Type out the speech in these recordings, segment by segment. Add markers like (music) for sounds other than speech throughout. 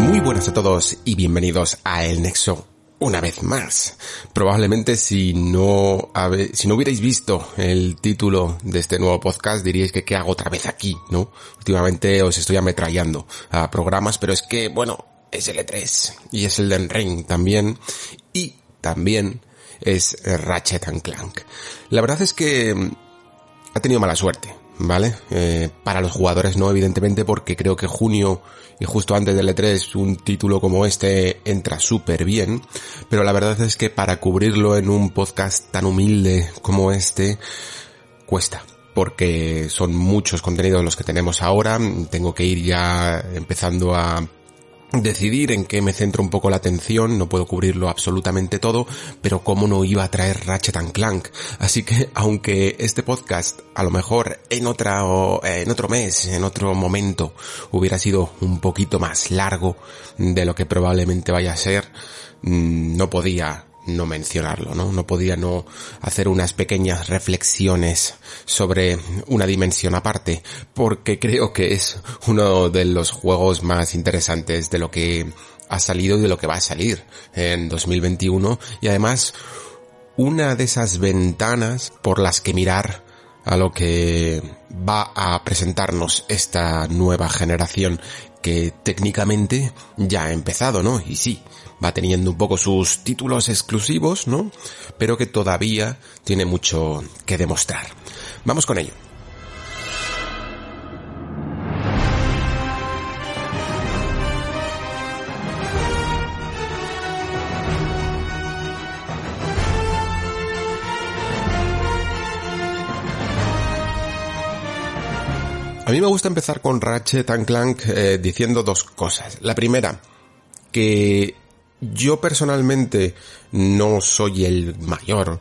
Muy buenas a todos y bienvenidos a El Nexo una vez más. Probablemente si no, si no hubierais visto el título de este nuevo podcast diríais que qué hago otra vez aquí, ¿no? Últimamente os estoy ametrallando a programas, pero es que, bueno, es el E3 y es el Den Ring también y también es Ratchet and Clank. La verdad es que mm, ha tenido mala suerte, ¿vale? Eh, para los jugadores no, evidentemente, porque creo que junio y justo antes del E3 un título como este entra súper bien, pero la verdad es que para cubrirlo en un podcast tan humilde como este, cuesta. Porque son muchos contenidos los que tenemos ahora, tengo que ir ya empezando a decidir en qué me centro un poco la atención, no puedo cubrirlo absolutamente todo, pero cómo no iba a traer Ratchet and Clank. Así que (laughs) aunque este podcast a lo mejor en otra en otro mes, en otro momento hubiera sido un poquito más largo de lo que probablemente vaya a ser, mm, no podía no mencionarlo, ¿no? No podía no hacer unas pequeñas reflexiones sobre una dimensión aparte, porque creo que es uno de los juegos más interesantes de lo que ha salido y de lo que va a salir en 2021 y además una de esas ventanas por las que mirar a lo que va a presentarnos esta nueva generación que técnicamente ya ha empezado, ¿no? Y sí, va teniendo un poco sus títulos exclusivos, ¿no? Pero que todavía tiene mucho que demostrar. Vamos con ello. A mí me gusta empezar con Ratchet and Clank eh, diciendo dos cosas. La primera, que yo personalmente no soy el mayor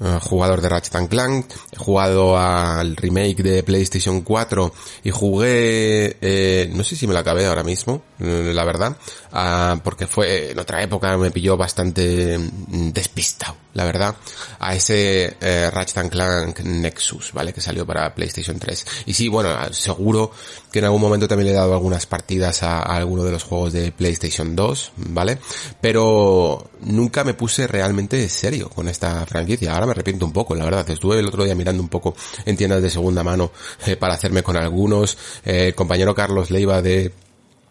eh, jugador de Ratchet Clank. He jugado al remake de PlayStation 4 y jugué, eh, no sé si me lo acabé ahora mismo, la verdad, ah, porque fue en otra época, me pilló bastante mm, despistado, la verdad, a ese eh, Ratchet Clank Nexus, ¿vale? Que salió para PlayStation 3. Y sí, bueno, seguro que en algún momento también le he dado algunas partidas a, a alguno de los juegos de PlayStation 2, ¿vale? Pero nunca me puse realmente serio con esta franquicia. Ahora me arrepiento un poco, la verdad. Estuve el otro día mirando un poco en tiendas de segunda mano eh, para hacerme con algunos. Eh, el compañero Carlos Leiva de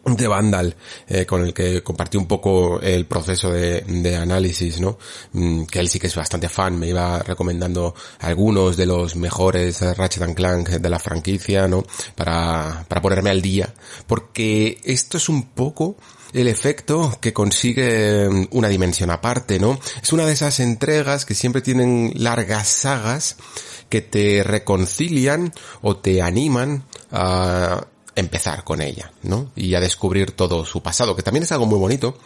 de Vandal, eh, con el que compartí un poco el proceso de, de análisis, ¿no? Mm, que él sí que es bastante fan, me iba recomendando algunos de los mejores Ratchet and Clank de la franquicia, ¿no? Para, para ponerme al día. Porque esto es un poco el efecto que consigue mm, una dimensión aparte, ¿no? Es una de esas entregas que siempre tienen largas sagas que te reconcilian o te animan a empezar con ella, ¿no? Y a descubrir todo su pasado, que también es algo muy bonito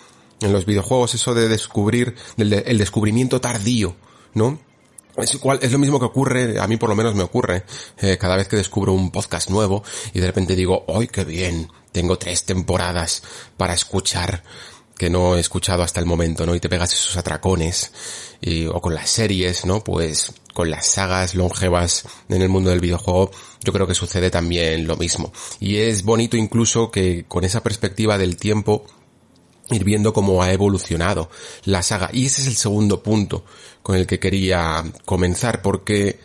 en los videojuegos, eso de descubrir, el, de- el descubrimiento tardío, ¿no? Es, igual, es lo mismo que ocurre, a mí por lo menos me ocurre, eh, cada vez que descubro un podcast nuevo y de repente digo, ¡ay, qué bien! Tengo tres temporadas para escuchar que no he escuchado hasta el momento, ¿no? Y te pegas esos atracones. O con las series, ¿no? Pues con las sagas longevas en el mundo del videojuego, yo creo que sucede también lo mismo. Y es bonito incluso que con esa perspectiva del tiempo ir viendo cómo ha evolucionado la saga. Y ese es el segundo punto con el que quería comenzar, porque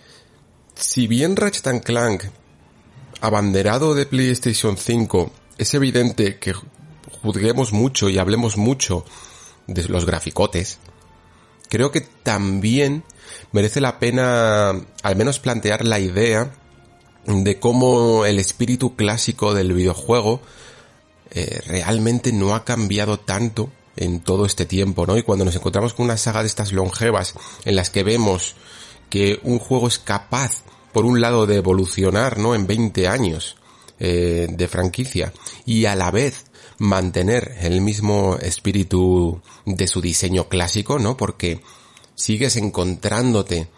si bien Ratchet and Clank, abanderado de PlayStation 5, es evidente que juzguemos mucho y hablemos mucho de los graficotes, creo que también merece la pena al menos plantear la idea de cómo el espíritu clásico del videojuego eh, realmente no ha cambiado tanto en todo este tiempo, ¿no? Y cuando nos encontramos con una saga de estas longevas en las que vemos que un juego es capaz por un lado, de evolucionar, ¿no? En 20 años eh, de franquicia y a la vez mantener el mismo espíritu de su diseño clásico, ¿no? Porque sigues encontrándote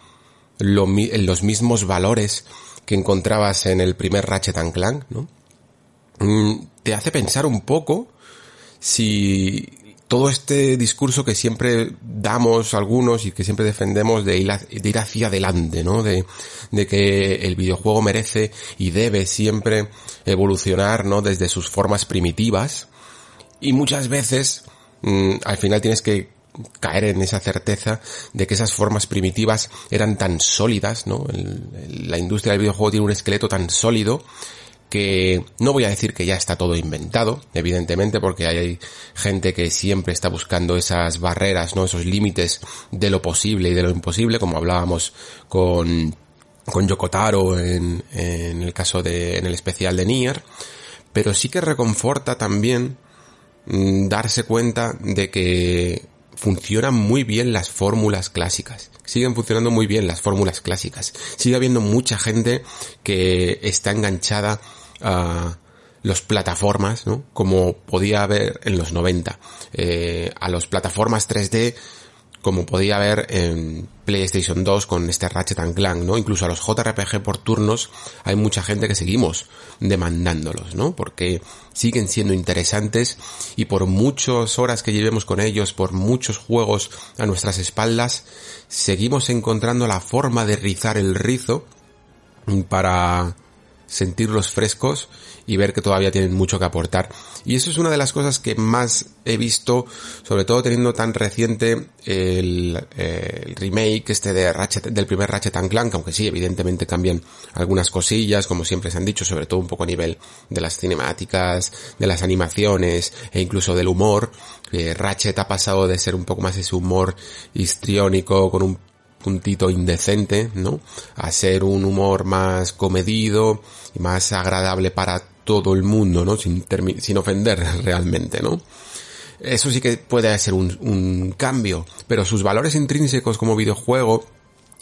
los mismos valores que encontrabas en el primer Ratchet and Clank, ¿no? Mm, te hace pensar un poco si todo este discurso que siempre damos algunos y que siempre defendemos de ir, de ir hacia adelante, ¿no? De, de, que el videojuego merece y debe siempre evolucionar, ¿no? Desde sus formas primitivas. Y muchas veces, mm, al final tienes que caer en esa certeza de que esas formas primitivas eran tan sólidas, ¿no? la industria del videojuego tiene un esqueleto tan sólido que no voy a decir que ya está todo inventado, evidentemente, porque hay gente que siempre está buscando esas barreras, ¿no? Esos límites de lo posible y de lo imposible, como hablábamos con, con Yokotaro en, en el caso de, en el especial de Nier, pero sí que reconforta también darse cuenta de que funcionan muy bien las fórmulas clásicas. Siguen funcionando muy bien las fórmulas clásicas. Sigue habiendo mucha gente que está enganchada a los plataformas, ¿no? Como podía haber en los 90, eh, a los plataformas 3D, como podía haber en PlayStation 2 con este Ratchet and Clank, ¿no? Incluso a los JRPG por turnos hay mucha gente que seguimos demandándolos, ¿no? Porque siguen siendo interesantes y por muchas horas que llevemos con ellos, por muchos juegos a nuestras espaldas, seguimos encontrando la forma de rizar el rizo para sentirlos frescos y ver que todavía tienen mucho que aportar. Y eso es una de las cosas que más he visto, sobre todo teniendo tan reciente el, remake este de Ratchet, del primer Ratchet and Clank, aunque sí, evidentemente cambian algunas cosillas, como siempre se han dicho, sobre todo un poco a nivel de las cinemáticas, de las animaciones e incluso del humor. Ratchet ha pasado de ser un poco más ese humor histriónico con un puntito indecente, ¿no? A ser un humor más comedido y más agradable para todo el mundo, ¿no? Sin, sin ofender (laughs) realmente, ¿no? Eso sí que puede ser un, cambio, pero sus valores intrínsecos como videojuego,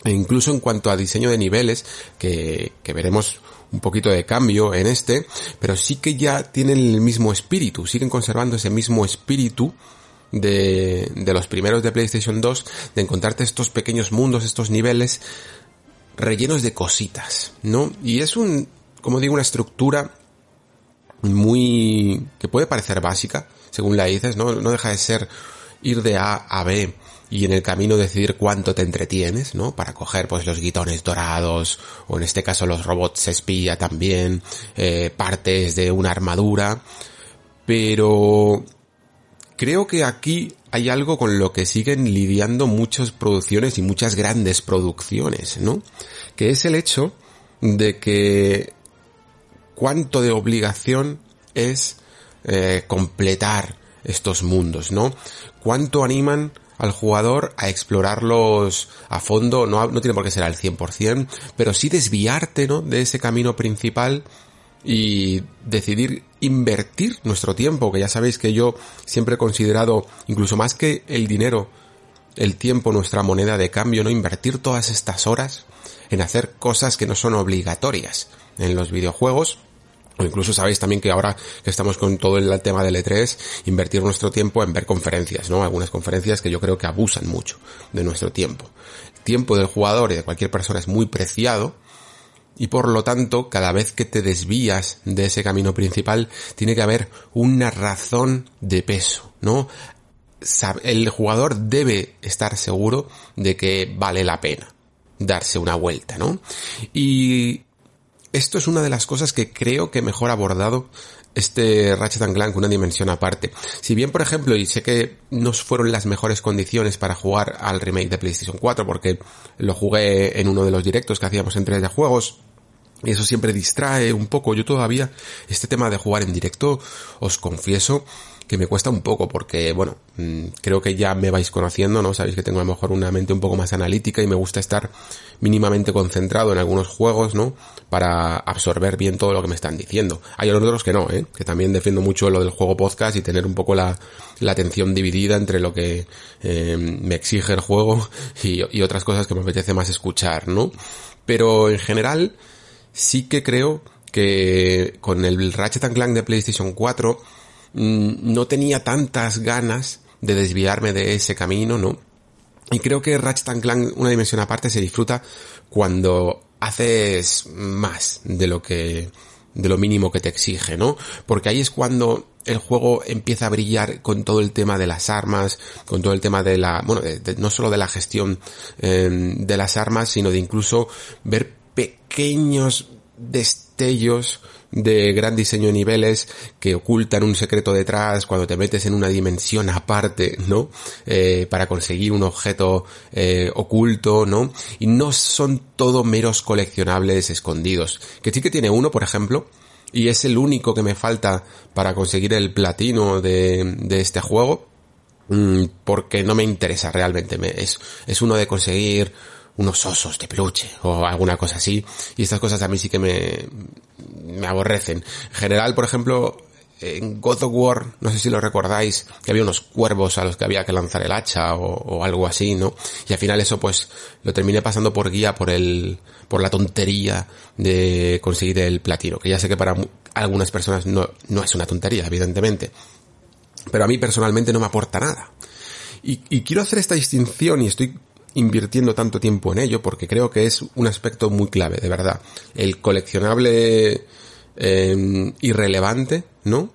e incluso en cuanto a diseño de niveles, que veremos un poquito de cambio en este, pero sí que ya tienen el mismo espíritu, siguen conservando ese mismo espíritu de, de los primeros de PlayStation 2, de encontrarte estos pequeños mundos, estos niveles rellenos de cositas, ¿no? Y es un, como digo, una estructura muy, que puede parecer básica, según la dices, ¿no? No deja de ser ir de A a B y en el camino decidir cuánto te entretienes, ¿no? Para coger pues los guitones dorados, o en este caso los robots espía también, eh, partes de una armadura, pero creo que aquí hay algo con lo que siguen lidiando muchas producciones y muchas grandes producciones, ¿no? Que es el hecho de que cuánto de obligación es eh, completar estos mundos, ¿no? Cuánto animan al jugador a explorarlos a fondo, no, tiene por qué ser al 100%, pero sí desviarte, ¿no? De ese camino principal y decidir invertir nuestro tiempo, que ya sabéis que yo siempre he considerado, incluso más que el dinero, el tiempo, nuestra moneda de cambio, no invertir todas estas horas en hacer cosas que no son obligatorias en los videojuegos. O incluso sabéis también que ahora que estamos con todo el tema del E3, invertir nuestro tiempo en ver conferencias, ¿no? Algunas conferencias que yo creo que abusan mucho de nuestro tiempo. El tiempo del jugador y de cualquier persona es muy preciado y por lo tanto, cada vez que te desvías de ese camino principal, tiene que haber una razón de peso, ¿no? El jugador debe estar seguro de que vale la pena darse una vuelta, ¿no? Y esto es una de las cosas que creo que mejor abordado este Ratchet Clank una dimensión aparte. Si bien, por ejemplo, y sé que no fueron las mejores condiciones para jugar al remake de PlayStation 4, porque lo jugué en uno de los directos que hacíamos entre de juegos, y eso siempre distrae un poco. Yo todavía, este tema de jugar en directo, os confieso que me cuesta un poco porque, bueno, mm, creo que ya me vais conociendo, ¿no? Sabéis que tengo a lo mejor una mente un poco más analítica y me gusta estar mínimamente concentrado en algunos juegos, ¿no? Para absorber bien todo lo que me están diciendo. Hay otros que no, ¿eh? Que también defiendo mucho lo del juego podcast y tener un poco la, la atención dividida entre lo que eh, me exige el juego (laughs) y, y otras cosas que me apetece más escuchar, ¿no? Pero en general, sí que creo que con el Ratchet Clank de PlayStation 4 mm, no tenía tantas ganas de desviarme de ese camino, ¿no? Y creo que Ratchet Clank, una dimensión aparte, se disfruta cuando haces más de lo que, de lo mínimo que te exige, ¿no? Porque ahí es cuando el juego empieza a brillar con todo el tema de las armas, con todo el tema de la, bueno, no solo de la gestión em, de las armas, sino de incluso ver pequeños destellos de gran diseño de niveles que ocultan un secreto detrás cuando te metes en una dimensión aparte, ¿no? Eh, para conseguir un objeto eh, oculto, ¿no? Y no son todo meros coleccionables escondidos. Que sí que tiene uno, por ejemplo, y es el único que me falta para conseguir el platino de, de este juego, mm, porque no me interesa realmente. Me, es, es uno de conseguir unos osos de peluche o alguna cosa así. Y estas cosas a mí sí que me, me aborrecen. En general, por ejemplo, en God of War, no sé si lo recordáis, que había unos cuervos a los que había que lanzar el hacha o, algo así, ¿no? Y al final eso pues lo terminé pasando por guía por el, por la tontería de conseguir el platino, que ya sé que para algunas personas no, no es una tontería, evidentemente. Pero a mí personalmente no me aporta nada. Y, y quiero hacer esta distinción y estoy invirtiendo tanto tiempo en ello porque creo que es un aspecto muy clave, de verdad. El coleccionable eh, irrelevante, ¿no?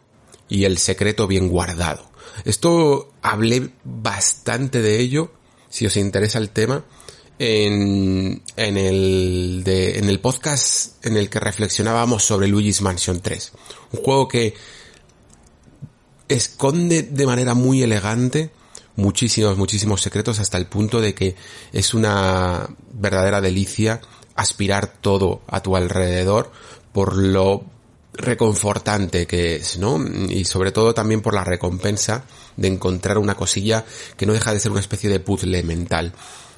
Y el secreto bien guardado. Esto hablé bastante de ello, si os interesa el tema, en, el, en el podcast en el que reflexionábamos sobre Luigi's Mansion 3. Un juego que esconde de manera muy elegante muchísimos, muchísimos secretos hasta el punto de que es una verdadera delicia aspirar todo a tu alrededor por lo reconfortante que es, ¿no? Y sobre todo también por la recompensa de encontrar una cosilla que no deja de ser una especie de puzzle mental.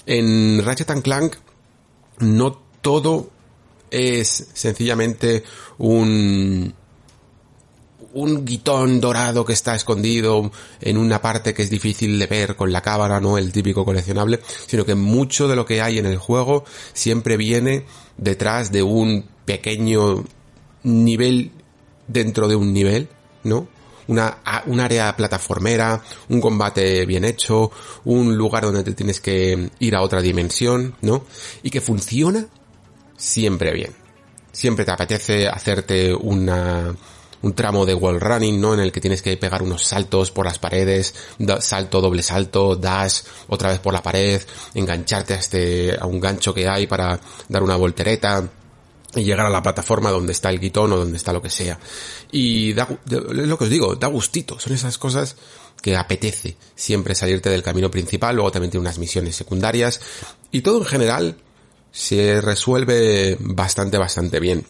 En Ratchet Clank no todo es sencillamente un un guitón dorado que está escondido en una parte que es difícil de ver con la cámara, no el típico coleccionable, sino que mucho de lo que hay en el juego siempre viene detrás de un pequeño nivel dentro de un nivel, ¿no? Una, un área plataformera, un combate bien hecho, un lugar donde te tienes que ir a otra dimensión, ¿no? Y que funciona siempre bien. Siempre te apetece hacerte una, un tramo de wall running, ¿no? En el que tienes que pegar unos saltos por las paredes, salto, doble salto, dash, otra vez por la pared, engancharte a este, a un gancho que hay para dar una voltereta y llegar a la plataforma donde está el guitón o donde está lo que sea. Y da, es lo que os digo, da gustito, son esas cosas que apetece siempre salirte del camino principal, luego también tiene unas misiones secundarias y todo en general se resuelve bastante, bastante bien.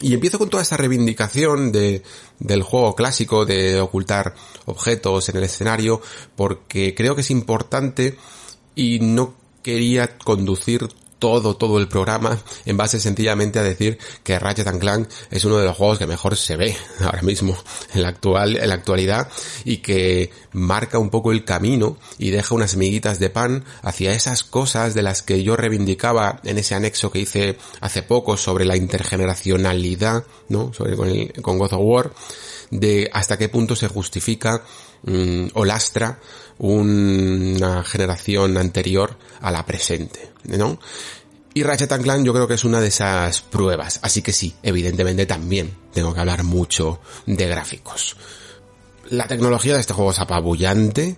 Y empiezo con toda esta reivindicación de, del juego clásico de ocultar objetos en el escenario porque creo que es importante y no quería conducir todo, todo el programa en base sencillamente a decir que Ratchet Clank es uno de los juegos que mejor se ve (laughs) ahora mismo en la actual, en la actualidad y que marca un poco el camino y deja unas miguitas de pan hacia esas cosas de las que yo reivindicaba en ese anexo que hice hace poco sobre la intergeneracionalidad, ¿no? Sobre con, el, con God of War, de hasta qué punto se justifica mm, o lastra una generación anterior a la presente, ¿no? Y Ratchet Clank yo creo que es una de esas pruebas, así que sí, evidentemente también tengo que hablar mucho de gráficos. La tecnología de este juego es apabullante,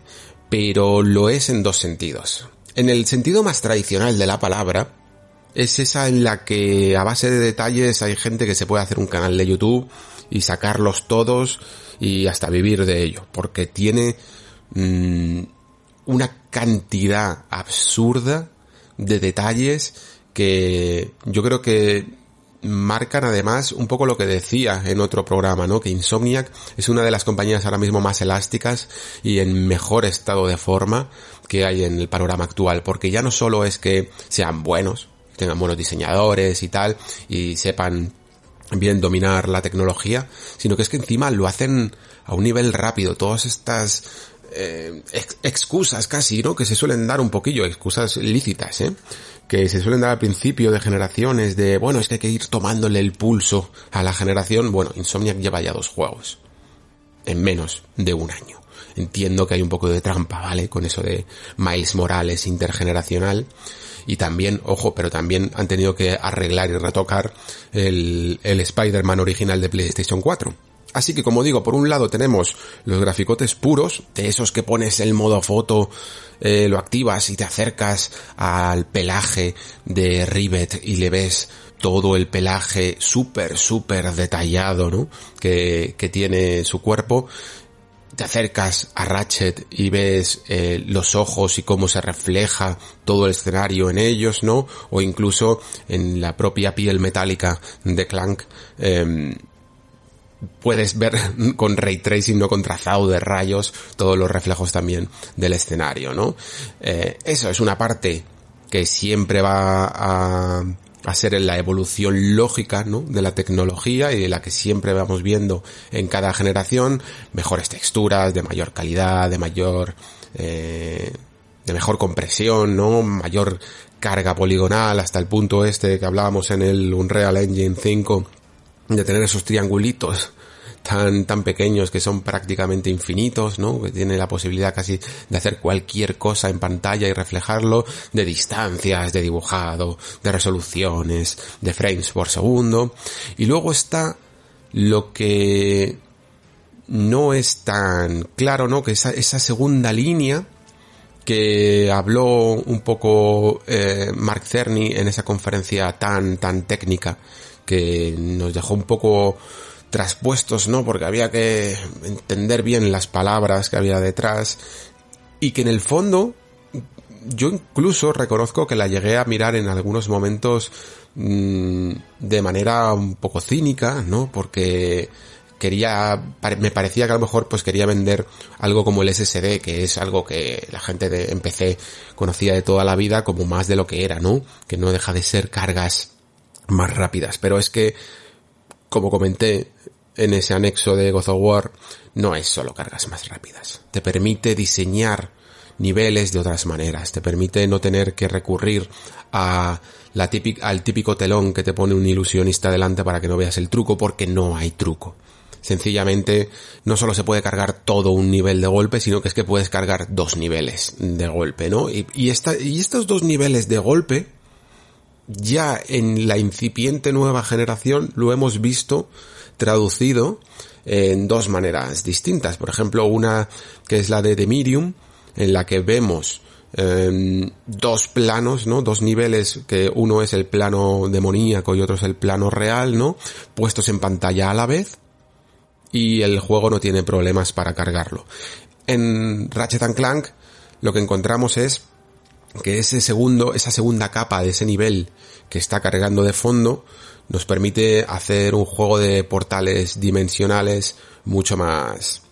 pero lo es en dos sentidos. En el sentido más tradicional de la palabra, es esa en la que a base de detalles hay gente que se puede hacer un canal de YouTube y sacarlos todos y hasta vivir de ello, porque tiene mmm, una cantidad absurda de detalles que yo creo que marcan además un poco lo que decía en otro programa, ¿no? Que Insomniac es una de las compañías ahora mismo más elásticas y en mejor estado de forma que hay en el panorama actual, porque ya no solo es que sean buenos, tengan buenos diseñadores y tal, y sepan bien dominar la tecnología, sino que es que encima lo hacen a un nivel rápido. Todas estas eh, excusas casi, ¿no? Que se suelen dar un poquillo, excusas lícitas, ¿eh? Que se suelen dar al principio de generaciones de, bueno, es que hay que ir tomándole el pulso a la generación. Bueno, Insomniac lleva ya dos juegos. En menos de un año. Entiendo que hay un poco de trampa, ¿vale? Con eso de Miles Morales intergeneracional. Y también, ojo, pero también han tenido que arreglar y retocar el, el Spider-Man original de PlayStation 4 Así que como digo, por un lado tenemos los graficotes puros, de esos que pones el modo foto, eh, lo activas y te acercas al pelaje de Rivet y le ves todo el pelaje súper, súper detallado, ¿no? Que, que tiene su cuerpo. Te acercas a Ratchet y ves eh, los ojos y cómo se refleja todo el escenario en ellos, ¿no? O incluso en la propia piel metálica de Clank. Eh, puedes ver (laughs) con ray tracing, no con trazado de rayos, todos los reflejos también del escenario, ¿no? Eh, eso es una parte que siempre va a, ser la evolución lógica, ¿no? De la tecnología y de la que siempre vamos viendo en cada generación mejores texturas, de mayor calidad, de mayor, eh, de mejor compresión, ¿no? Mayor carga poligonal hasta el punto este que hablábamos en el Unreal Engine 5 de tener esos triangulitos tan, tan pequeños que son prácticamente infinitos, ¿no? Que tiene la posibilidad casi de hacer cualquier cosa en pantalla y reflejarlo, de distancias, de dibujado, de resoluciones, de frames por segundo. Y luego está lo que no es tan claro, ¿no? Que esa, segunda línea que habló un poco eh, Mark Cerny en esa conferencia tan, tan técnica que nos dejó un poco traspuestos, ¿no? Porque había que entender bien las palabras que había detrás y que en el fondo yo incluso reconozco que la llegué a mirar en algunos momentos mmm, de manera un poco cínica, ¿no? Porque quería, me parecía que a lo mejor pues quería vender algo como el SSD, que es algo que la gente de en PC conocía de toda la vida como más de lo que era, ¿no? Que no deja de ser cargas más rápidas. Pero es que, como comenté en ese anexo de God of War, no es solo cargas más rápidas. Te permite diseñar niveles de otras maneras. Te permite no tener que recurrir al típico telón que te pone un ilusionista delante para que no veas el truco porque no hay truco. Sencillamente no solo se puede cargar todo un nivel de golpe, sino que es que puedes cargar dos niveles de golpe, ¿no? Y, y, esta, y estos dos niveles de golpe ya en la incipiente nueva generación lo hemos visto traducido en dos maneras distintas. Por ejemplo, una que es la de The Medium, en la que vemos eh, dos planos, ¿no? Dos niveles, que uno es el plano demoníaco y otro es el plano real, ¿no? Puestos en pantalla a la vez. Y el juego no tiene problemas para cargarlo. En Ratchet Clank lo que encontramos es que ese segundo, esa segunda capa de ese nivel que está cargando de fondo nos permite hacer un juego de portales dimensionales mucho más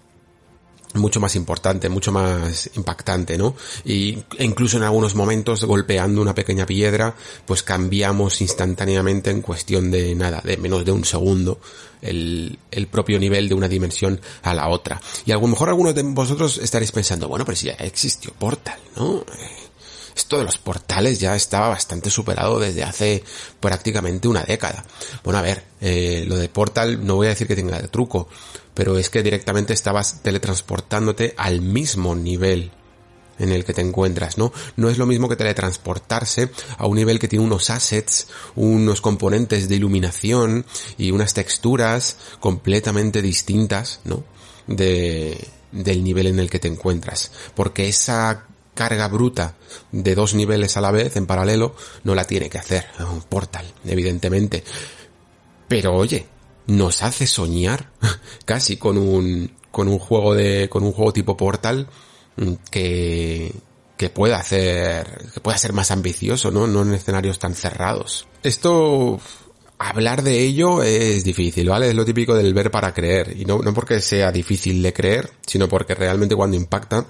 mucho más importante, mucho más impactante, ¿no? Y e incluso en algunos momentos golpeando una pequeña piedra, pues cambiamos instantáneamente en cuestión de nada, de menos de un segundo, el, el propio nivel de una dimensión a la otra. Y a lo mejor algunos de vosotros estaréis pensando, bueno, pero si ya existió Portal, ¿no? Esto de los portales ya estaba bastante superado desde hace prácticamente una década. Bueno, a ver, eh, lo de Portal no voy a decir que tenga truco, pero es que directamente estabas teletransportándote al mismo nivel en el que te encuentras, ¿no? No es lo mismo que teletransportarse a un nivel que tiene unos assets, unos componentes de iluminación y unas texturas completamente distintas, ¿no? De, del nivel en el que te encuentras. Porque esa carga bruta de dos niveles a la vez en paralelo no la tiene que hacer un Portal, evidentemente. Pero oye, nos hace soñar (laughs) casi con un con un juego de con un juego tipo Portal mm, que que pueda hacer que pueda ser más ambicioso, ¿no? No en escenarios tan cerrados. Esto hablar de ello es difícil, ¿vale? Es lo típico del ver para creer. Y no, no porque sea difícil de creer, sino porque realmente cuando impacta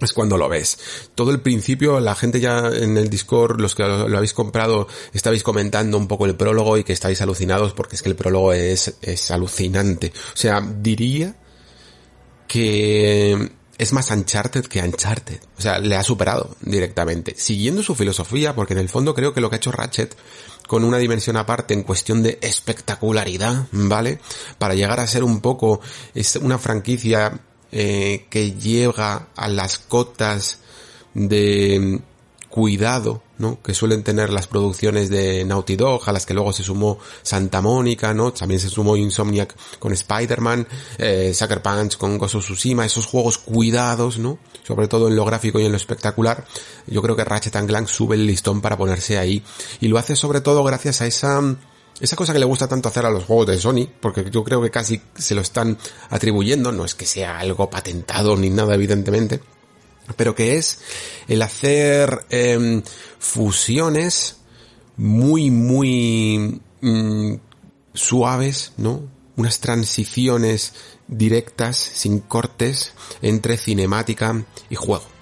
es cuando lo ves. Todo el principio, la gente ya en el Discord, los que lo, habéis comprado, estabais comentando un poco el prólogo y que estáis alucinados porque es que el prólogo es, es alucinante. O sea, diría que es más Uncharted que Uncharted. O sea, le ha superado directamente. Siguiendo su filosofía, porque en el fondo creo que lo que ha hecho Ratchet con una dimensión aparte en cuestión de espectacularidad, ¿vale? Para llegar a ser un poco es una franquicia eh, que llega a las cotas de cuidado, ¿no? Que suelen tener las producciones de Naughty Dog, a las que luego se sumó Santa Mónica, ¿no? También se sumó Insomniac con Spider-Man, eh, Sucker Punch con of Tsushima, esos juegos cuidados, ¿no? Sobre todo en lo gráfico y en lo espectacular. Yo creo que Ratchet Clank sube el listón para ponerse ahí. Y lo hace sobre todo gracias a esa esa cosa que le gusta tanto hacer a los juegos de Sony, porque yo creo que casi se lo están atribuyendo, no es que sea algo patentado ni nada evidentemente, pero que es el hacer em, fusiones muy, muy mm, suaves, ¿no? Unas transiciones directas, sin cortes, entre cinemática y juego.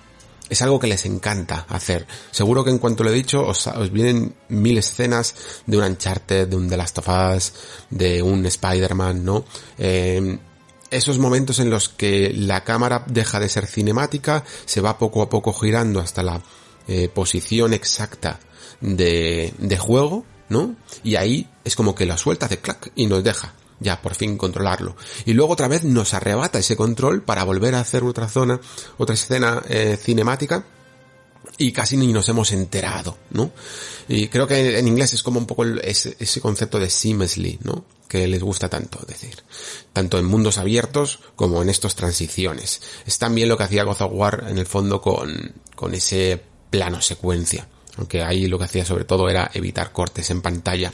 Es algo que les encanta hacer. Seguro que en cuanto lo he dicho, os, vienen mil escenas de un Uncharted, de un The Last of Us, de un Spider-Man, ¿no? Em, esos momentos en los que la cámara deja de ser cinemática, se va poco a poco girando hasta la eh, posición exacta de, de juego, ¿no? Y ahí es como que la suelta de clac y nos deja ya por fin controlarlo. Y luego otra vez nos arrebata ese control para volver a hacer otra zona, otra escena eh, cinemática y casi ni nos hemos enterado, ¿no? Y creo que en inglés es como un poco ese, concepto de seamlessly, ¿no? Que les gusta tanto decir. Tanto en mundos abiertos como en estos transiciones. Es también lo que hacía God of War en el fondo con, con ese plano secuencia. Aunque ahí lo que hacía sobre todo era evitar cortes en pantalla.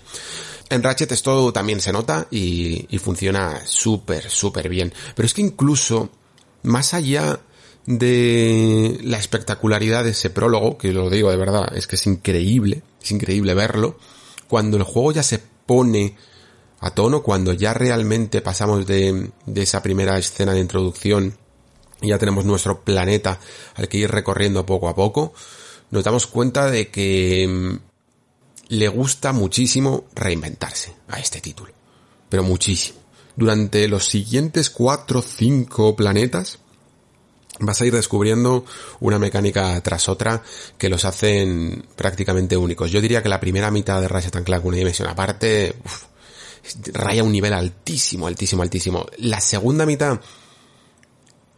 En Ratchet esto también se nota y, funciona súper, súper bien. Pero es que incluso, más allá de la espectacularidad de ese prólogo, que lo digo de verdad, es que es increíble, es increíble verlo, cuando el juego ya se pone a tono, cuando ya realmente pasamos de, de esa primera escena de introducción y ya tenemos nuestro planeta al que ir recorriendo poco a poco, nos damos cuenta de que mm, le gusta muchísimo reinventarse a este título. Pero muchísimo. Durante los siguientes cuatro o cinco planetas, vas a ir descubriendo una mecánica tras otra que los hacen prácticamente únicos. Yo diría que la primera mitad de Ratchet Clank, una dimensión aparte, raya un nivel altísimo, altísimo, altísimo. La segunda mitad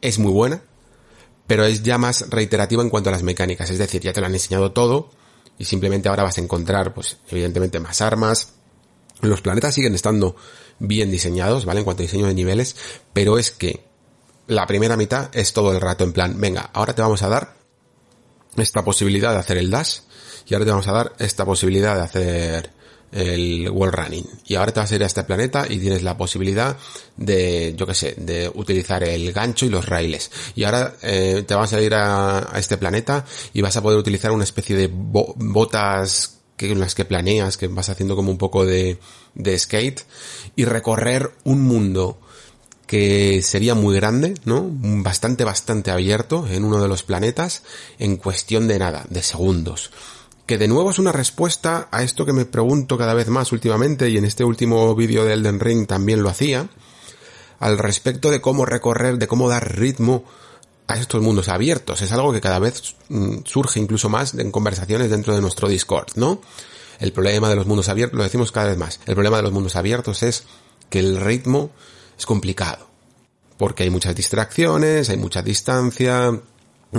es muy buena, pero es ya más reiterativa en cuanto a las mecánicas. Es decir, ya te lo han enseñado todo y simplemente ahora vas a encontrar, pues, evidentemente más armas. Los planetas siguen estando bien diseñados, ¿vale? En cuanto a diseño de niveles, pero es que la primera mitad es todo el rato en plan, venga, ahora te vamos a dar esta posibilidad de hacer el dash y ahora te vamos a dar esta posibilidad de hacer el wall running y ahora te vas a ir a este planeta y tienes la posibilidad de yo que sé de utilizar el gancho y los raíles y ahora eh, te vas a ir a, este planeta y vas a poder utilizar una especie de botas que en las que planeas que vas haciendo como un poco de, de skate y recorrer un mundo que sería muy grande, ¿no? Bastante, bastante abierto en uno de los planetas en cuestión de nada, de segundos. Que de nuevo es una respuesta a esto que me pregunto cada vez más últimamente y en este último vídeo de Elden Ring también lo hacía, al respecto de cómo recorrer, de cómo dar ritmo a estos mundos abiertos. Es algo que cada vez mm, surge incluso más en conversaciones dentro de nuestro Discord, ¿no? El problema de los mundos abiertos, lo decimos cada vez más, el problema de los mundos abiertos es que el ritmo es complicado. Porque hay muchas distracciones, hay mucha distancia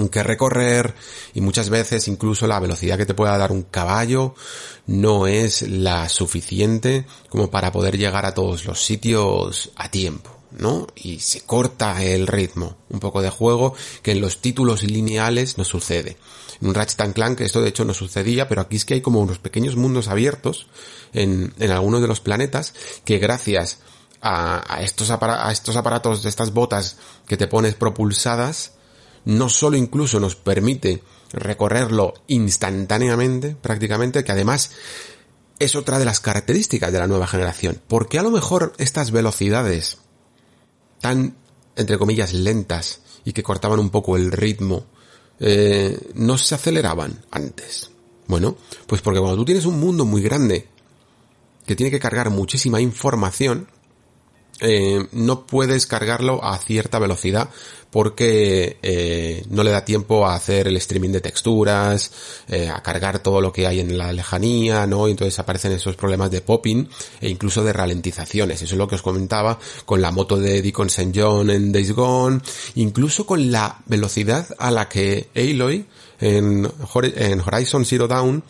que recorrer y muchas veces incluso la velocidad que te pueda dar un caballo no es la suficiente como para poder llegar a todos los sitios a tiempo. ¿no? Y se corta el ritmo, un poco de juego que en los títulos lineales no sucede. En un Ratchet Clank esto de hecho no sucedía, pero aquí es que hay como unos pequeños mundos abiertos en, en algunos de los planetas que gracias a, estos, a estos aparatos, de estas botas que te pones propulsadas, no solo incluso nos permite recorrerlo instantáneamente, prácticamente, que además es otra de las características de la nueva generación. Porque a lo mejor estas velocidades tan, entre comillas, lentas y que cortaban un poco el ritmo, eh, no se aceleraban antes. Bueno, pues porque cuando tú tienes un mundo muy grande que tiene que cargar muchísima información, eh, no puedes cargarlo a cierta velocidad porque eh, no le da tiempo a hacer el streaming de texturas, eh, a cargar todo lo que hay en la lejanía, ¿no? Y entonces aparecen esos problemas de popping e incluso de ralentizaciones. Eso es lo que os comentaba con la moto de Deacon St. John en Days Gone, incluso con la velocidad a la que Aloy en, en Horizon Zero Dawn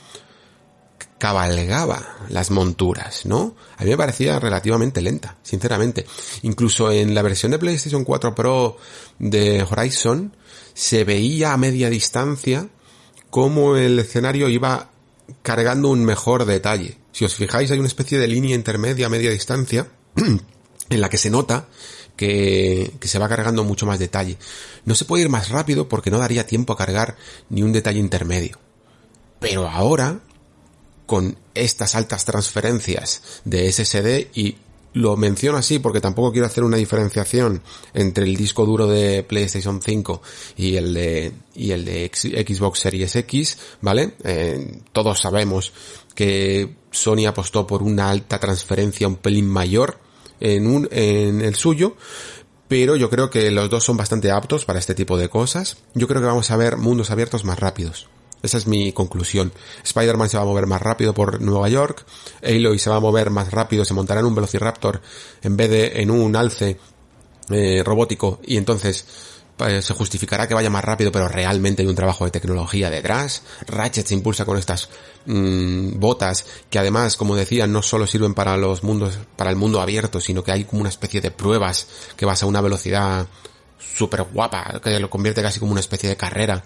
cabalgaba las monturas, ¿no? A mí me parecía relativamente lenta, sinceramente. Incluso en la versión de PlayStation 4 Pro de Horizon se veía a media distancia cómo el escenario iba cargando un mejor detalle. Si os fijáis hay una especie de línea intermedia a media distancia (clears throat) en la que se nota que, que, se va cargando mucho más detalle. No se puede ir más rápido porque no daría tiempo a cargar ni un detalle intermedio. Pero ahora con estas altas transferencias de SSD y lo menciono así porque tampoco quiero hacer una diferenciación entre el disco duro de PlayStation 5 y el de y el de Xbox Series X, ¿vale? Eh, todos sabemos que Sony apostó por una alta transferencia un pelín mayor en un en el suyo, pero yo creo que los dos son bastante aptos para este tipo de cosas. Yo creo que vamos a ver mundos abiertos más rápidos. Esa es mi conclusión. Spider-Man se va a mover más rápido por Nueva York, Aloy se va a mover más rápido, se montará en un Velociraptor en vez de en un alce eh, robótico y entonces pues, se justificará que vaya más rápido, pero realmente hay un trabajo de tecnología detrás. Ratchet se impulsa con estas mmm, botas que además, como decía, no solo sirven para los mundos, para el mundo abierto, sino que hay como una especie de pruebas que vas a una velocidad súper guapa, que lo convierte casi como una especie de carrera